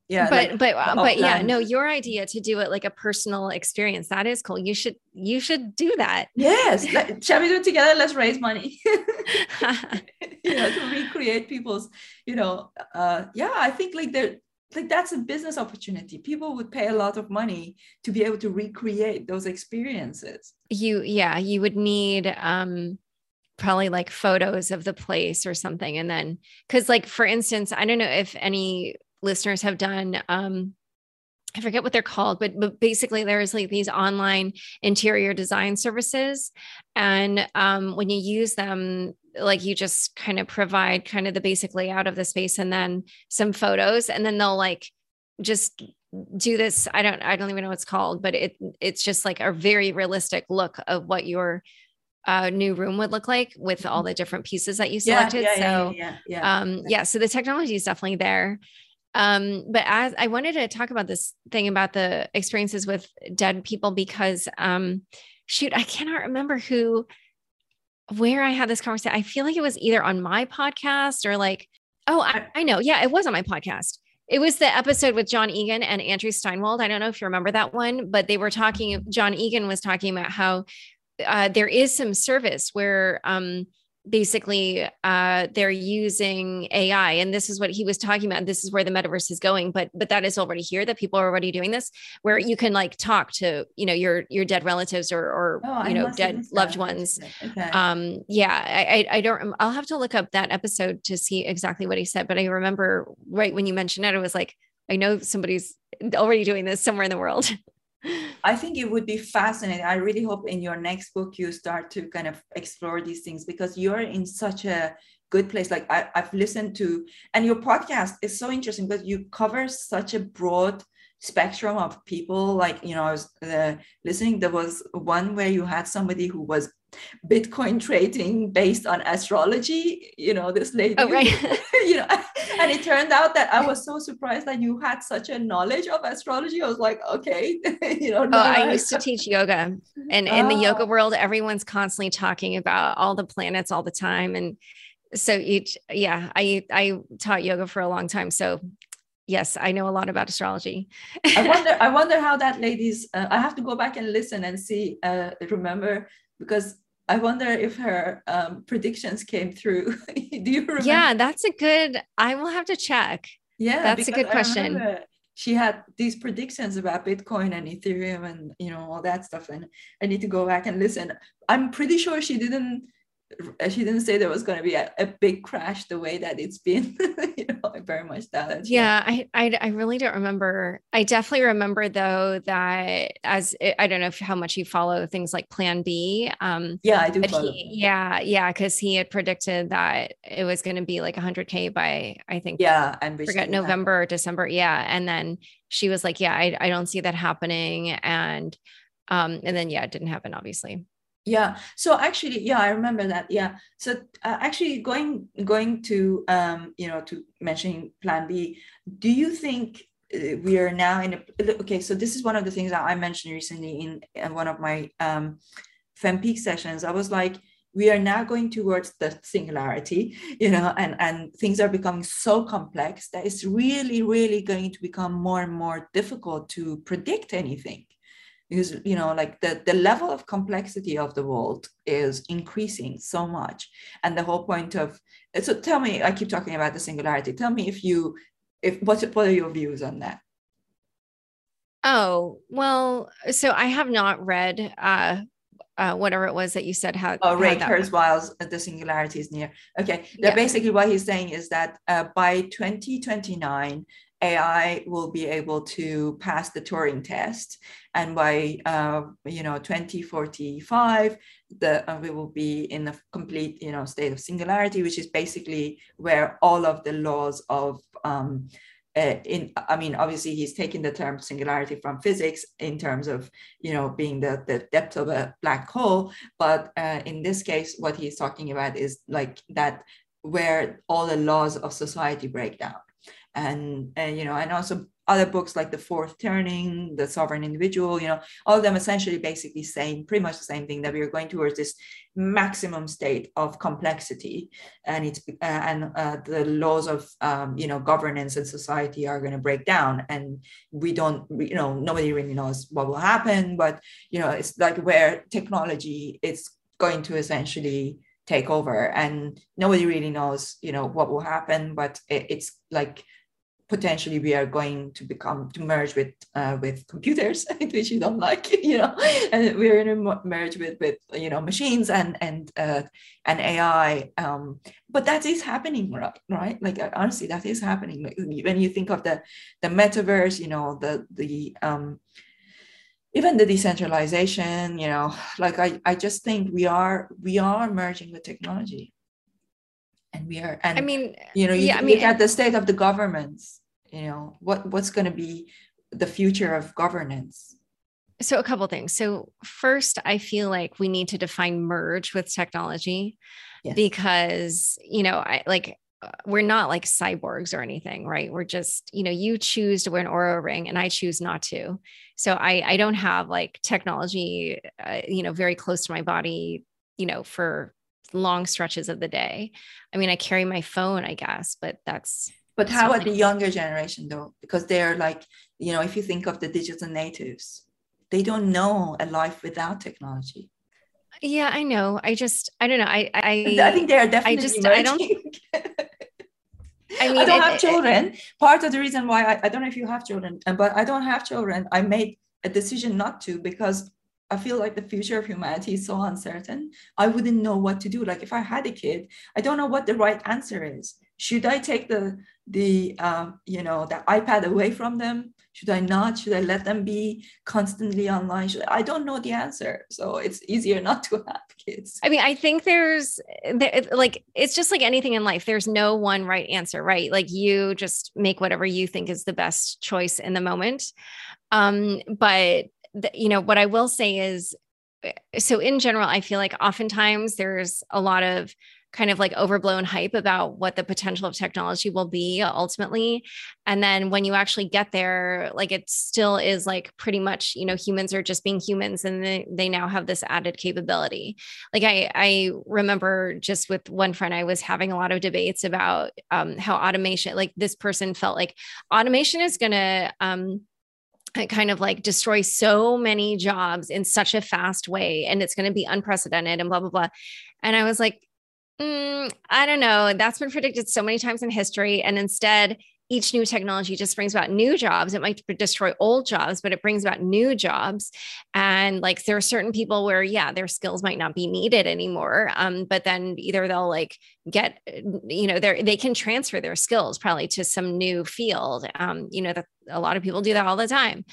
yeah. But like, but uh, but yeah no your idea to do it like a personal experience that is cool. You should you should do that. Yes like, shall we do it together? Let's raise money. You know to recreate people's you know uh yeah i think like there like that's a business opportunity. People would pay a lot of money to be able to recreate those experiences. You yeah you would need um probably like photos of the place or something and then because like for instance i don't know if any listeners have done um I forget what they're called, but, but basically there's like these online interior design services. And um, when you use them, like you just kind of provide kind of the basic layout of the space and then some photos, and then they'll like just do this. I don't, I don't even know what it's called, but it it's just like a very realistic look of what your uh, new room would look like with all mm-hmm. the different pieces that you selected. Yeah, yeah, so, yeah, yeah, um, yeah. So the technology is definitely there. Um, but as I wanted to talk about this thing about the experiences with dead people because, um, shoot, I cannot remember who, where I had this conversation. I feel like it was either on my podcast or like, oh, I, I know. Yeah, it was on my podcast. It was the episode with John Egan and Andrew Steinwold. I don't know if you remember that one, but they were talking, John Egan was talking about how uh, there is some service where um, basically uh, they're using AI, and this is what he was talking about. This is where the metaverse is going, but but that is already here. That people are already doing this, where you can like talk to you know your your dead relatives or or oh, you know dead loved ones. Okay. Um, yeah, I, I I don't. I'll have to look up that episode to see exactly what he said, but I remember right when you mentioned it, it was like I know somebody's already doing this somewhere in the world. I think it would be fascinating. I really hope in your next book you start to kind of explore these things because you're in such a good place. Like I, have listened to, and your podcast is so interesting because you cover such a broad spectrum of people. Like, you know, I was uh, listening, there was one where you had somebody who was Bitcoin trading based on astrology. You know, this lady. Oh, right. you know, and it turned out that I was so surprised that you had such a knowledge of astrology. I was like, okay, you know. Oh, I used to teach yoga, and in the yoga oh. world, everyone's constantly talking about all the planets all the time, and so each, yeah, I I taught yoga for a long time, so yes, I know a lot about astrology. I wonder, I wonder how that lady's. Uh, I have to go back and listen and see, uh, remember because I wonder if her um, predictions came through. Do you remember? Yeah, that's a good. I will have to check. Yeah, that's a good question. She had these predictions about Bitcoin and Ethereum and you know all that stuff, and I need to go back and listen. I'm pretty sure she didn't she didn't say there was going to be a, a big crash the way that it's been you know I very much that yeah I, I, I really don't remember. I definitely remember though that as i don't know if, how much you follow things like PlanB um yeah i do follow. He, yeah yeah because he had predicted that it was going to be like 100k by i think yeah and forget november or december yeah and then she was like yeah I, I don't see that happening and um and then yeah it didn't happen obviously yeah. So actually yeah i remember that. Yeah. So uh, actually going going to um you know to mentioning PlanB do you think uh, we are now in a okay so this is one of the things that i mentioned recently in, in one of my um fempeak sessions. I was like we are now going towards the singularity you know and and things are becoming so complex that it's really really going to become more and more difficult to predict anything because you know like the, the level of complexity of the world is increasing so much. And the whole point of so tell me i keep talking about the singularity. Tell me if you if what, what are your views on that? Oh well so i have not read uh uh, whatever it was that you said how oh Ray Kurzweil's the singularity is near. Okay. Yeah. basically what he's saying is that uh, by 2029 AI will be able to pass the Turing test, and by uh, you know 2045, the uh, we will be in a complete you know state of singularity, which is basically where all of the laws of um, uh, in i mean obviously he's taking the term singularity from physics in terms of you know being the, the depth of a black hole but uh, in this case what he's talking about is like that where all the laws of society break down and, and you know and also other books like the fourth turning the sovereign individual you know all of them essentially basically saying pretty much the same thing that we are going towards this maximum state of complexity and it's uh, and uh, the laws of um, you know governance and society are going to break down and we don't you know nobody really knows what will happen but you know it's like where technology is going to essentially take over and nobody really knows you know what will happen but it, it's like potentially we are going to become to merge with uh, with computers which you don't like you know? And we're going to merge with with you know machines and and uh, and ai um, but that is happening right right? Like uh, honestly that is happening. Like, when you think of the the metaverse you know the the um even the decentralization you know like i i just think we are we are merging with technology and we are and i mean you know you yeah, look I mean, at the state of the governments you know what what's going to be the future of governance? So a couple things. So first i feel like we need to define merge with technology yes. because you know i like we're not like cyborgs or anything right? We're just you know you choose to wear an Oura ring and i choose not to. So i i don't have like technology uh, you know very close to my body you know for long stretches of the day. I mean, I carry my phone, I guess, but that's. But how about the younger generation though? Because they're like, you know, if you think of the digital natives, they don't know a life without technology. Yeah, I know. I just, I don't know. I, I, I think they are definitely. I just, emerging. I don't. I mean, I don't it, have children. It, Part of the reason why I, I don't know if you have children, uh, but I don't have children. I made a decision not to because I feel like the future of humanity is so uncertain. I wouldn't know what to do. Like if I had a kid, I don't know what the right answer is. Should I take the the uh, you know the iPad away from them? Should I not? Should I let them be constantly online? Should, I don't know the answer, so it's easier not to have kids. I mean, I think there's there, like it's just like anything in life. There's no one right answer, right? Like you just make whatever you think is the best choice in the moment. Um, but the, you know what i will say is so in general, I feel like oftentimes there's a lot of kind of like overblown hype about what the potential of technology will be ultimately. And then when you actually get there, like it still is like pretty much, you know, humans are just being humans and they, they now have this added capability. Like I, I remember just with one friend, I was having a lot of debates about um, how automation, like this person felt like automation is going to, um, kind of like destroy so many jobs in such a fast way and it's going to be unprecedented and blah blah blah and i was like Mm, I don't know. That's been predicted so many times in history. And instead, each new technology just brings about new jobs. It might destroy old jobs, but it brings about new jobs. And like there are certain people where, yeah, their skills might not be needed anymore. Um, but then either they'll like get, you know, they they can transfer their skills probably to some new field. Um, you know, that a lot of people do that all the time.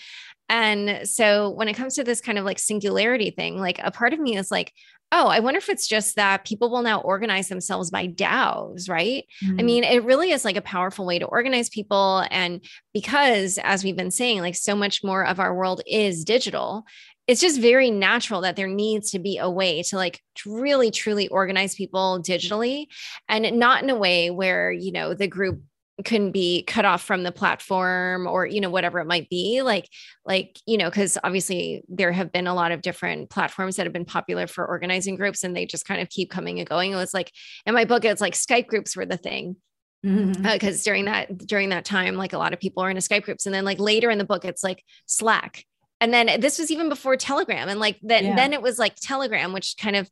And so when it comes to this kind of like singularity thing, like a part of me is like, oh, I wonder if it's just that people will now organize themselves by DAOs, right? Mm-hmm. I mean, it really is like a powerful way to organize people. And because, as we've been saying, like so much more of our world is digital, it's just very natural that there needs to be a way to like really truly organize people digitally and not in a way where you know the group can be cut off from the platform or you know whatever it might be like like you know because obviously there have been a lot of different platforms that have been popular for organizing groups and they just kind of keep coming and going. It was like in my book it's like skype groups were the thing. Because mm-hmm. uh, during that during that time like a lot of people are in skype groups. And then like later in the book it's like slack. And then this was even before telegram. And like then yeah. then it was like telegram which kind of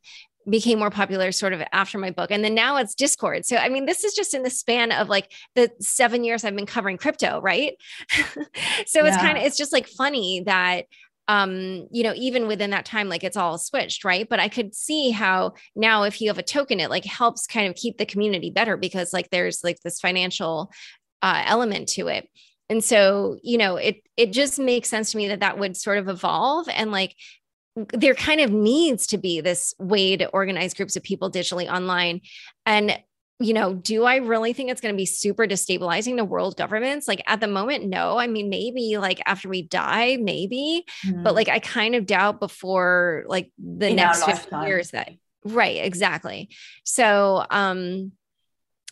became more popular sort of after my book and then now it's discord. So i mean this is just in the span of like the seven years i've been covering crypto right? So yeah. it's kind of it's just like funny that um you know even within that time like it's all switched right? But i could see how now if you have a token it like helps kind of keep the community better because like there's like this financial uh, element to it. And so you know it it just makes sense to me that that would sort of evolve and like there kind of needs to be this way to organize groups of people digitally online and you know, do I really think it's going to be super destabilizing to world governments? Like at the moment, no. I mean, maybe like after we die, maybe, mm-hmm. but like I kind of doubt before like the In next 50 years that, right, exactly. So, um,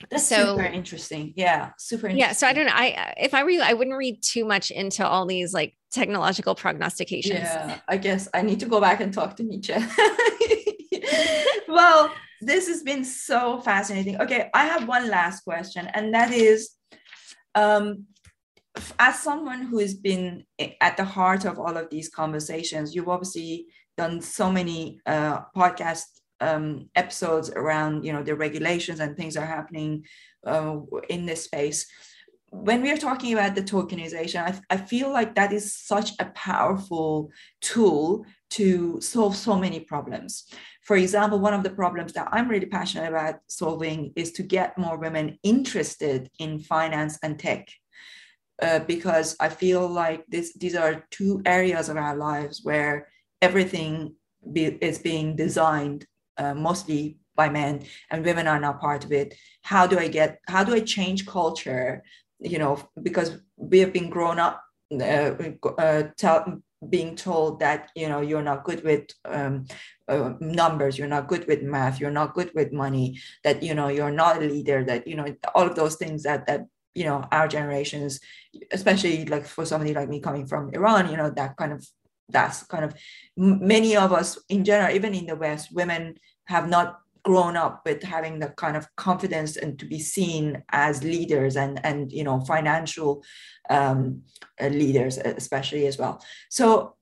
that's so, super interesting. Yeah, super interesting. Yeah. So I don't know. I if I were you, I wouldn't read too much into all these like technological prognostications. Yeah, I guess I need to go back and talk to Nietzsche. well, this has been so fascinating. Okay, I have one last question, and that is um, as someone who has been at the heart of all of these conversations, you've obviously done so many uh, podcast um, episodes around you know the regulations and things are happening uh, in this space. When we are talking about the tokenization I, I feel like that is such a powerful tool to solve so many problems. For example one of the problems that i'm really passionate about solving is to get more women interested in finance and tech uh, because i feel like this these are two areas of our lives where everything be, is being designed uh, mostly by men and women are not part of it. How do i get how do i change culture? You know because we have been grown up uh, uh, tell, being told that you know you're not good with um, uh, numbers you're not good with math you're not good with money that you know you're not a leader that you know all of those things that that you know our generations especially like for somebody like me coming from iran you know that kind of that's kind of many of us in general even in the west women have not grown up with having the kind of confidence and to be seen as leaders and and you know financial um, uh, leaders especially as well. So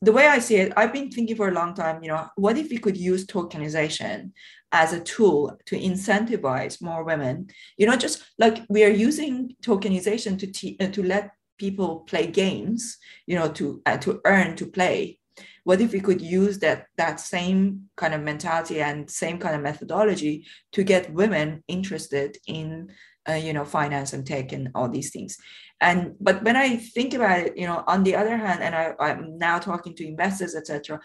the way i see it i've been thinking for a long time you know what if we could use tokenization as a tool to incentivize more women? You know just like we are using tokenization to te- uh, to let people play games you know to uh, to earn to play what if we could use that that same kind of mentality and same kind of methodology to get women interested in uh, you know finance and tech and all these things? And but when i think about it you know on the other hand and I, i'm now talking to investors etc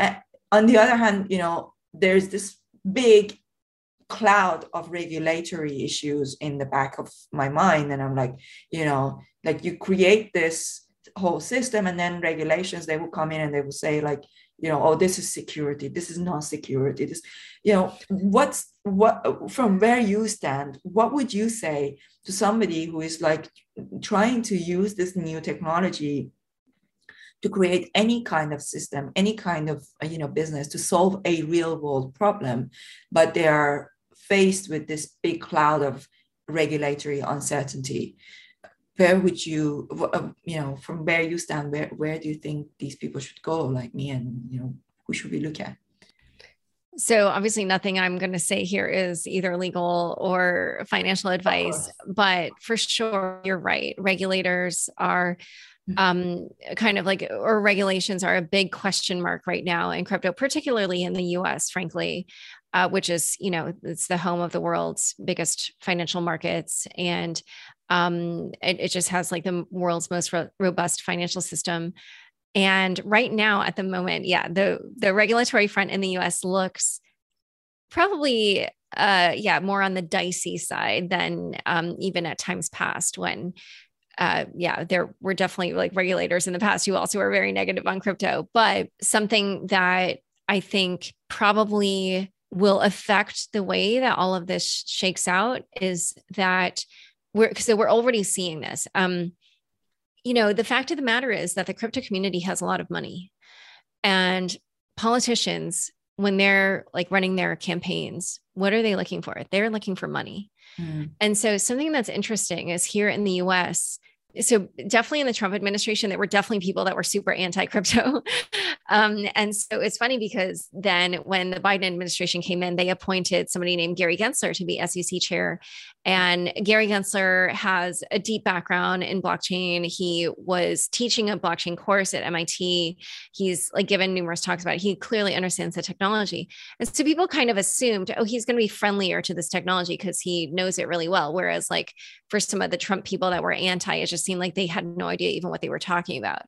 uh, on the other hand you know there's this big cloud of regulatory issues in the back of my mind and i'm like you know like you create this whole system and then regulations they will come in and they will say like you know, oh, this is security, this is not security. This, you know, what's what from where you stand, what would you say to somebody who is like trying to use this new technology to create any kind of system, any kind of you know business to solve a real world problem, but they are faced with this big cloud of regulatory uncertainty. Where would you uh, you know from where you stand where where do you think these people should go like me and you know who should we look at? So obviously nothing i'm going to say here is either legal or financial advice but for sure you're right. Regulators are mm-hmm. um, kind of like or regulations are a big question mark right now in crypto particularly in the us frankly uh, which is you know it's the home of the world's biggest financial markets and um, it, it, just has like the world's most ro- robust financial system. And right now, at the moment, yeah, the the regulatory front in the U.S. looks probably, uh, yeah, more on the dicey side than um, even at times past when uh, yeah, there were definitely like regulators in the past who also were very negative on crypto. But something that I think probably will affect the way that all of this shakes out is that we're so we're already seeing this. Um, you know, the fact of the matter is that the crypto community has a lot of money, and politicians, when they're like running their campaigns, what are they looking for? They're looking for money. Mm. And so, something that's interesting is here in the US, so definitely in the Trump administration, there were definitely people that were super anti-crypto. um, and so it's funny because then when the Biden administration came in, they appointed somebody named Gary Gensler to be SEC chair. And Gary Gensler has a deep background in blockchain. He was teaching a blockchain course at MIT. He's like given numerous talks about it. He clearly understands the technology. And so people kind of assumed, oh, he's going to be friendlier to this technology because he knows it really well. Whereas like for some of the Trump people that were anti, it just seemed like they had no idea even what they were talking about.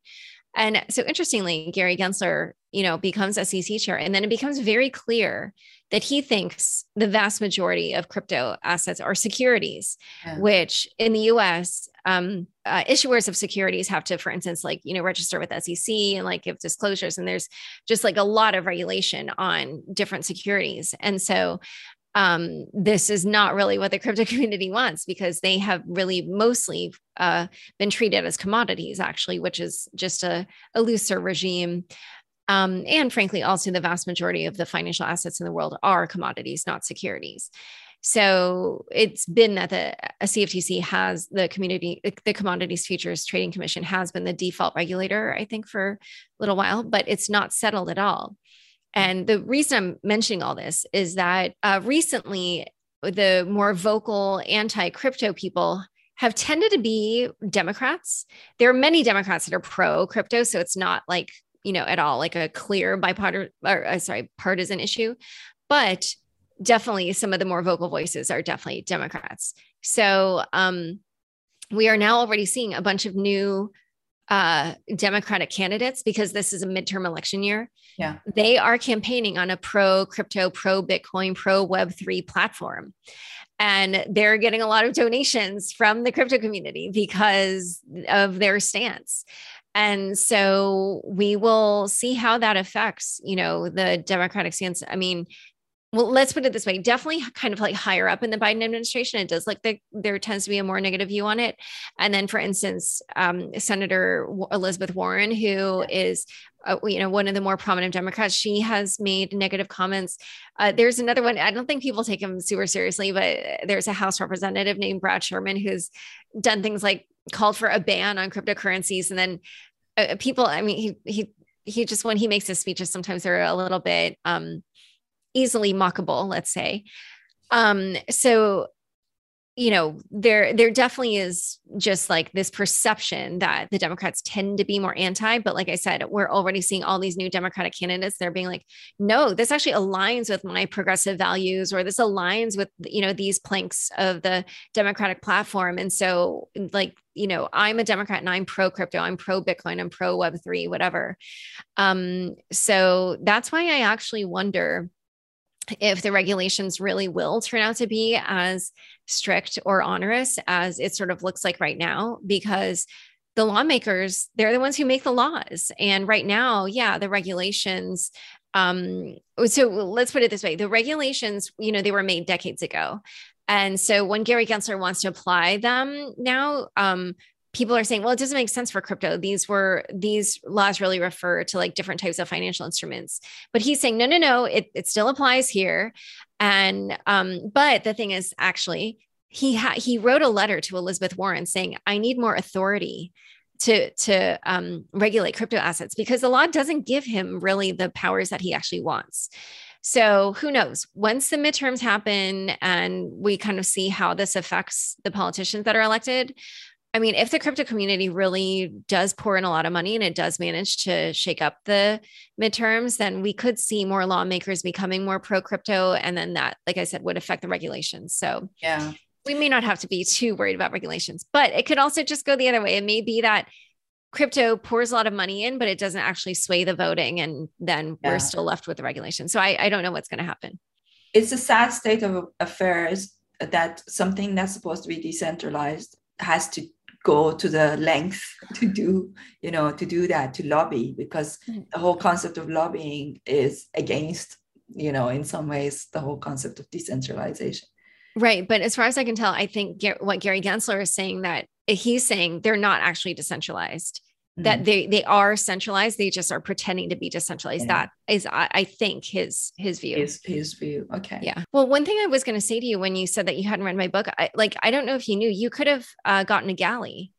And so interestingly, Gary Gensler, you know, becomes SEC chair, and then it becomes very clear that he thinks the vast majority of crypto assets are securities, yeah. which in the US, um, uh, issuers of securities have to, for instance, like, you know, register with SEC and like give disclosures. And there's just like a lot of regulation on different securities. And so um, this is not really what the crypto community wants because they have really mostly uh, been treated as commodities, actually, which is just a, a looser regime. Um, and frankly, also the vast majority of the financial assets in the world are commodities, not securities. So it's been that the CFTC has the community, the Commodities Futures Trading Commission has been the default regulator, I think, for a little while, but it's not settled at all. And the reason I'm mentioning all this is that uh, recently, the more vocal anti crypto people have tended to be Democrats. There are many Democrats that are pro crypto. So it's not like, you know, at all like a clear bipartisan or uh, sorry, partisan issue. But definitely some of the more vocal voices are definitely Democrats. So um, we are now already seeing a bunch of new uh, Democratic candidates because this is a midterm election year. Yeah. They are campaigning on a pro crypto, pro Bitcoin, pro Web3 platform. And they're getting a lot of donations from the crypto community because of their stance. And so we will see how that affects, you know, the Democratic stance. I mean, well, let's put it this way definitely kind of like higher up in the Biden administration. It does look like there tends to be a more negative view on it. And then, for instance, um, Senator Elizabeth Warren, who is uh, you know, one of the more prominent Democrats, she has made negative comments. Uh, there's another one. I don't think people take him super seriously, but there's a House representative named Brad Sherman who's done things like called for a ban on cryptocurrencies, and then uh, people. I mean, he he he just when he makes his speeches, sometimes they're a little bit um, easily mockable, let's say. Um, so you know there there definitely is just like this perception that the democrats tend to be more anti but like i said we're already seeing all these new democratic candidates they're being like no this actually aligns with my progressive values or this aligns with you know these planks of the democratic platform. And so like you know i'm a democrat and i'm pro crypto i'm pro bitcoin i'm pro web3 whatever. Um so that's why i actually wonder if the regulations really will turn out to be as strict or onerous as it sort of looks like right now, because the lawmakers, they're the ones who make the laws. And right now, yeah, the regulations um so let's put it this way the regulations you know they were made decades ago and so when gary gensler wants to apply them now um people are saying well it doesn't make sense for crypto these were these laws really refer to like different types of financial instruments but he's saying no no no it, it still applies here and um but the thing is actually he ha- he wrote a letter to elizabeth warren saying i need more authority to to um, regulate crypto assets because the law doesn't give him really the powers that he actually wants. So who knows? Once the midterms happen and we kind of see how this affects the politicians that are elected, I mean, if the crypto community really does pour in a lot of money and it does manage to shake up the midterms, then we could see more lawmakers becoming more pro crypto. And then that, like I said, would affect the regulations. So, yeah we may not have to be too worried about regulations, but it could also just go the other way. It may be that crypto pours a lot of money in, but it doesn't actually sway the voting. And then yeah. we're still left with the regulation. So I, I don't know what's going to happen. It's a sad state of affairs that something that's supposed to be decentralized has to go to the length to do you know to do that to lobby because mm. the whole concept of lobbying is against you know in some ways the whole concept of decentralization Right. But as far as I can tell, I think what Gary Gensler is saying that he's saying they're not actually decentralized. That they they are centralized, they just are pretending to be decentralized. Yeah. That is, I, I, think, his his view. His his view. Okay. Yeah. Well, one thing I was going to say to you when you said that you hadn't read my book, I, like I don't know if you knew, you could have uh, gotten a galley.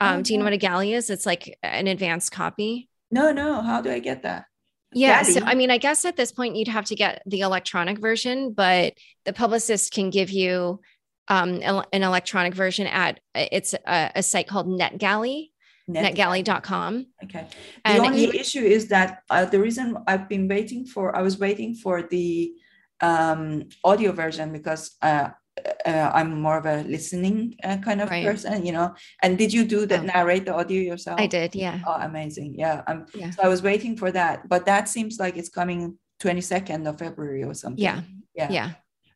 Um, oh, Do you know what a galley is? It's like an advanced copy. No, no. How do I get that? Yeah. So, I mean, I guess at this point you'd have to get the electronic version, but the publicist can give you um, an electronic version at it's a, a site called NetGalley. Net- netgalley.com. Okay. The and only issue is that uh, the reason I've been waiting for, I was waiting for the um, audio version because uh, uh, I'm more of a listening uh, kind of right. person, you know. And did you do that? Oh. Narrate the audio yourself? I did. Yeah. Oh, amazing. Yeah. Um, yeah. So I was waiting for that, but that seems like it's coming 22nd of February or something. Yeah. Yeah. Yeah.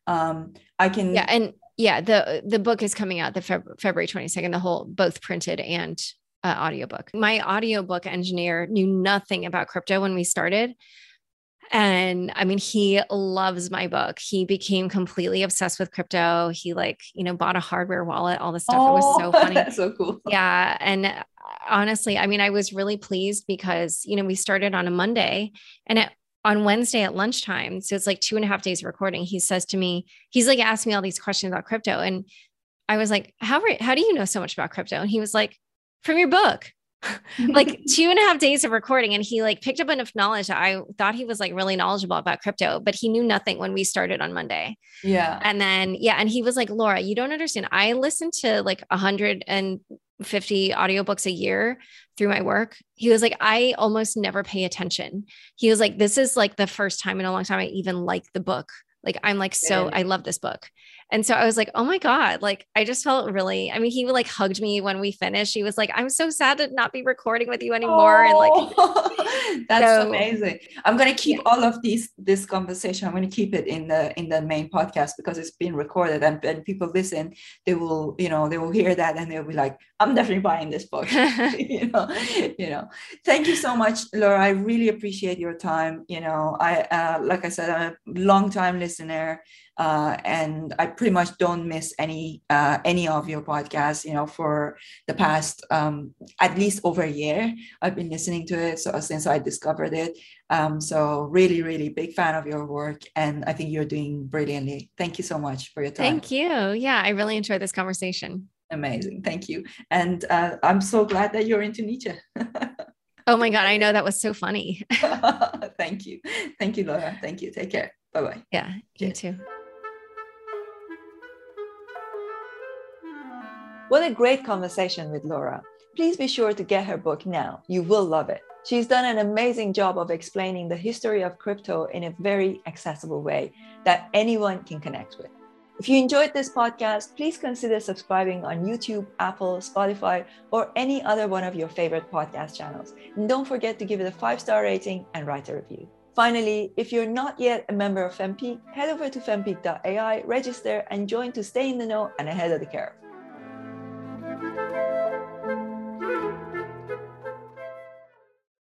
Um, I can. Yeah, and yeah, the the book is coming out the Feb- February 22nd. The whole both printed and uh, audiobook. My audiobook engineer knew nothing about crypto when we started. And I mean, he loves my book. He became completely obsessed with crypto. He like, you know, bought a hardware wallet, all this stuff. Oh, it was so oh, funny. That's so cool. Yeah. And uh, honestly, I mean, I was really pleased because, you know, we started on a Monday and it, on Wednesday at lunchtime, so it's like two and a half days of recording, he says to me, he's like asking me all these questions about crypto. And I was like, how, how do you know so much about crypto? And he was like, from your book. Like two and a half days of recording and he like picked up enough knowledge i thought he was like really knowledgeable about crypto but he knew nothing when we started on monday. Yeah. And then yeah and he was like laura you don't understand. I listen to like 150 audiobooks a year through my work. He was like i almost never pay attention. He was like this is like the first time in a long time i even like the book. Like i'm like so i love this book and so I was like, oh my God, like I just felt really, I mean, he like hugged me when we finished. He was like, I'm so sad to not be recording with you anymore. Oh, and like that's so, amazing. I'm gonna keep yeah. all of these this conversation. I'm gonna keep it in the in the main podcast because it's been recorded and when people listen, they will, you know, they will hear that and they'll be like, I'm definitely buying this book. you know, you know. Thank you so much, Laura. I really appreciate your time. You know, I uh, like I said, I'm a long time listener uh, and I pretty much don't miss any uh, any of your podcasts. You know, for the past um, at least over a year, I've been listening to it so since I discovered it. Um, so really, really big fan of your work, and I think you're doing brilliantly. Thank you so much for your time. Thank you. Yeah, I really enjoyed this conversation. Amazing. Thank you, and uh, I'm so glad that you're into Nietzsche. oh my god, I know that was so funny. Thank you. Thank you, Laura. Thank you. Take care. Bye bye. Yeah, you too. What a great conversation with Laura. Please be sure to get her book now. You will love it. She's done an amazing job of explaining the history of crypto in a very accessible way that anyone can connect with. If you enjoyed this podcast, please consider subscribing on YouTube, Apple, Spotify, or any other one of your favorite podcast channels. And don't forget to give it a five star rating and write a review. Finally, if you're not yet a member of FemPeak, head over to fempeak.ai, register, and join to stay in the know and ahead of the curve.